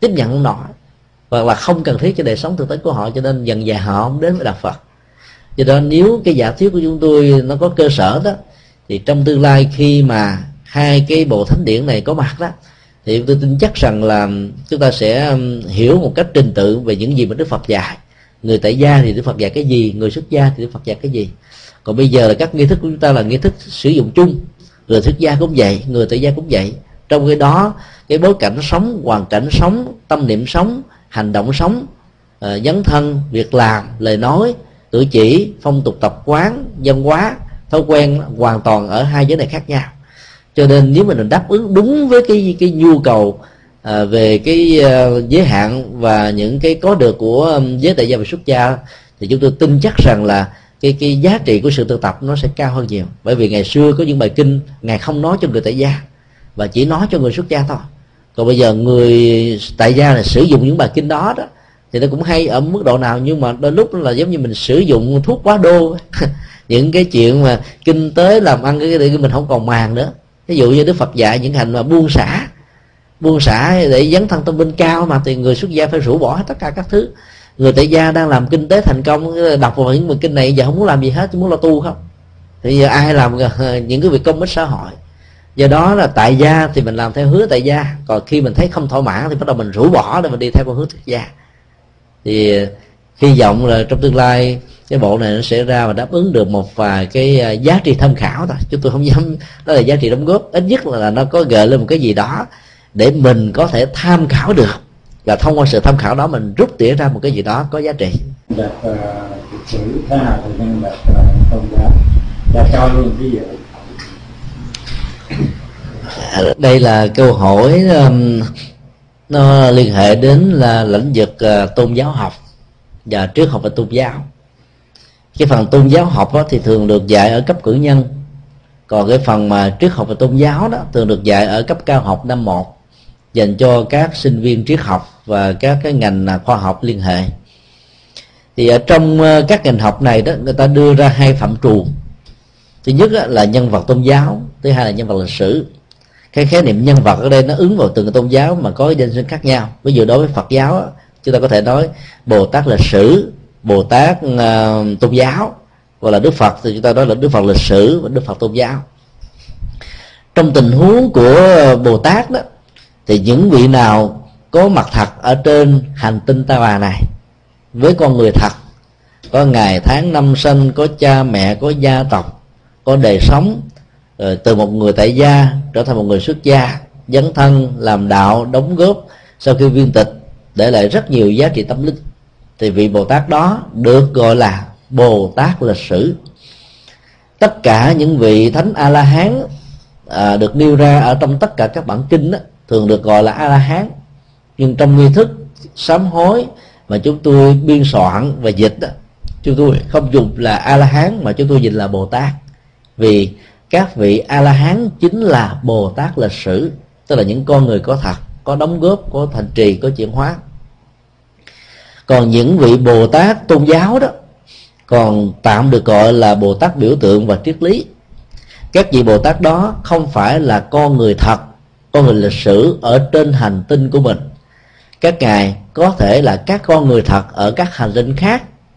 tiếp nhận không nổi. Hoặc là không cần thiết cho đời sống thực tế của họ, cho nên dần dà họ không đến với đạo phật. Do đó, nếu cái giả thuyết của chúng tôi nó có cơ sở đó, thì trong tương lai khi mà hai cái bộ thánh điển này có mặt đó thì tôi tin chắc rằng là chúng ta sẽ um, hiểu một cách trình tự về những gì mà Đức Phật dạy. Người tại gia thì Đức Phật dạy cái gì người xuất gia thì Đức Phật dạy cái gì. Còn bây giờ là các nghi thức của chúng ta là nghi thức sử dụng chung người xuất gia cũng vậy người tại gia cũng vậy. Trong cái đó cái bối cảnh sống hoàn cảnh sống tâm niệm sống hành động sống uh, dấn thân việc làm lời nói cử chỉ phong tục tập quán văn hóa thói quen hoàn toàn ở hai giới này khác nhau cho nên nếu mình đáp ứng đúng với cái cái nhu cầu à, về cái uh, giới hạn và những cái có được của um, giới tại gia và xuất gia thì chúng tôi tin chắc rằng là cái cái giá trị của sự tu tập nó sẽ cao hơn nhiều. Bởi vì ngày xưa có những bài kinh ngài không nói cho người tại gia và chỉ nói cho người xuất gia thôi. Còn bây giờ người tại gia là sử dụng những bài kinh đó đó thì nó cũng hay ở mức độ nào nhưng mà đôi lúc là giống như mình sử dụng thuốc quá đô. Những cái chuyện mà kinh tế làm ăn cái để mình không còn màng nữa ví dụ như đức phật dạy những hành mà buông xả buông xả để dấn thân tâm linh cao mà thì người xuất gia phải rũ bỏ hết tất cả các thứ. Người tại gia đang làm kinh tế thành công, đọc vào những kinh này, giờ không muốn làm gì hết, chỉ muốn lo tu không? Thì giờ ai làm những cái việc công ích xã hội? Do đó là tại gia thì mình làm theo hứa tại gia, còn khi mình thấy không thỏa mãn thì bắt đầu mình rũ bỏ để mình đi theo con hướng xuất gia. Thì hy vọng là trong tương lai cái bộ này nó sẽ ra và đáp ứng được một vài cái à, giá trị tham khảo thôi. Chúng tôi không dám đó là giá trị đóng góp. Ít nhất là nó có gợi lên một cái gì đó để mình có thể tham khảo được. Và thông qua sự tham khảo đó mình rút tỉa ra một cái gì đó có giá trị. Đặt uh, sử thế nào thì nên đặt uh, tôn giáo và cho luôn ví dụ đây là câu hỏi um, nó liên hệ đến là lĩnh vực uh, tôn giáo học. Và triết học và tôn giáo cái phần tôn giáo học đó thì thường được dạy ở cấp cử nhân. Còn cái phần mà triết học và tôn giáo đó thường được dạy ở cấp cao học năm một, dành cho các sinh viên triết học và các cái ngành à, khoa học liên hệ. Thì ở trong ờ, các ngành học này đó, người ta đưa ra hai phạm trù. Thứ nhất là nhân vật tôn giáo, thứ hai là nhân vật lịch sử. Cái khái niệm nhân vật ở đây nó ứng vào từng tôn giáo mà có danh sinh khác nhau. Ví dụ đối với phật giáo chúng ta có thể nói bồ tát lịch sử bồ tát uh, à, tôn giáo. Gọi là đức phật thì chúng ta nói là đức phật lịch sử và đức phật tôn giáo. Trong tình huống của bồ tát đó thì những vị nào có mặt thật ở trên hành tinh ta bà này với con người thật có ngày tháng năm sinh có cha mẹ có gia tộc có đời sống rồi từ một người tại gia trở thành một người xuất gia dấn thân làm đạo đóng góp sau khi viên tịch để lại rất nhiều giá trị tâm linh thì vị bồ tát đó được gọi là bồ tát lịch sử. Tất cả những vị thánh a la hán à, được nêu ra ở trong tất cả các bản kinh đó, thường được gọi là a la hán nhưng trong nghi thức sám hối mà chúng tôi biên soạn và dịch đó, chúng tôi không dùng là a la hán mà chúng tôi dịch là bồ tát. Vì các vị a la hán chính là bồ tát lịch sử tức là những con người có thật có đóng góp có thành trì có chuyển hóa còn những vị bồ tát tôn giáo đó, còn tạm được gọi là bồ tát biểu tượng và triết lý. Các vị bồ tát đó không phải là con người thật, con người lịch sử ở trên hành tinh của mình. Các ngài có thể là các con người thật ở các hành tinh khác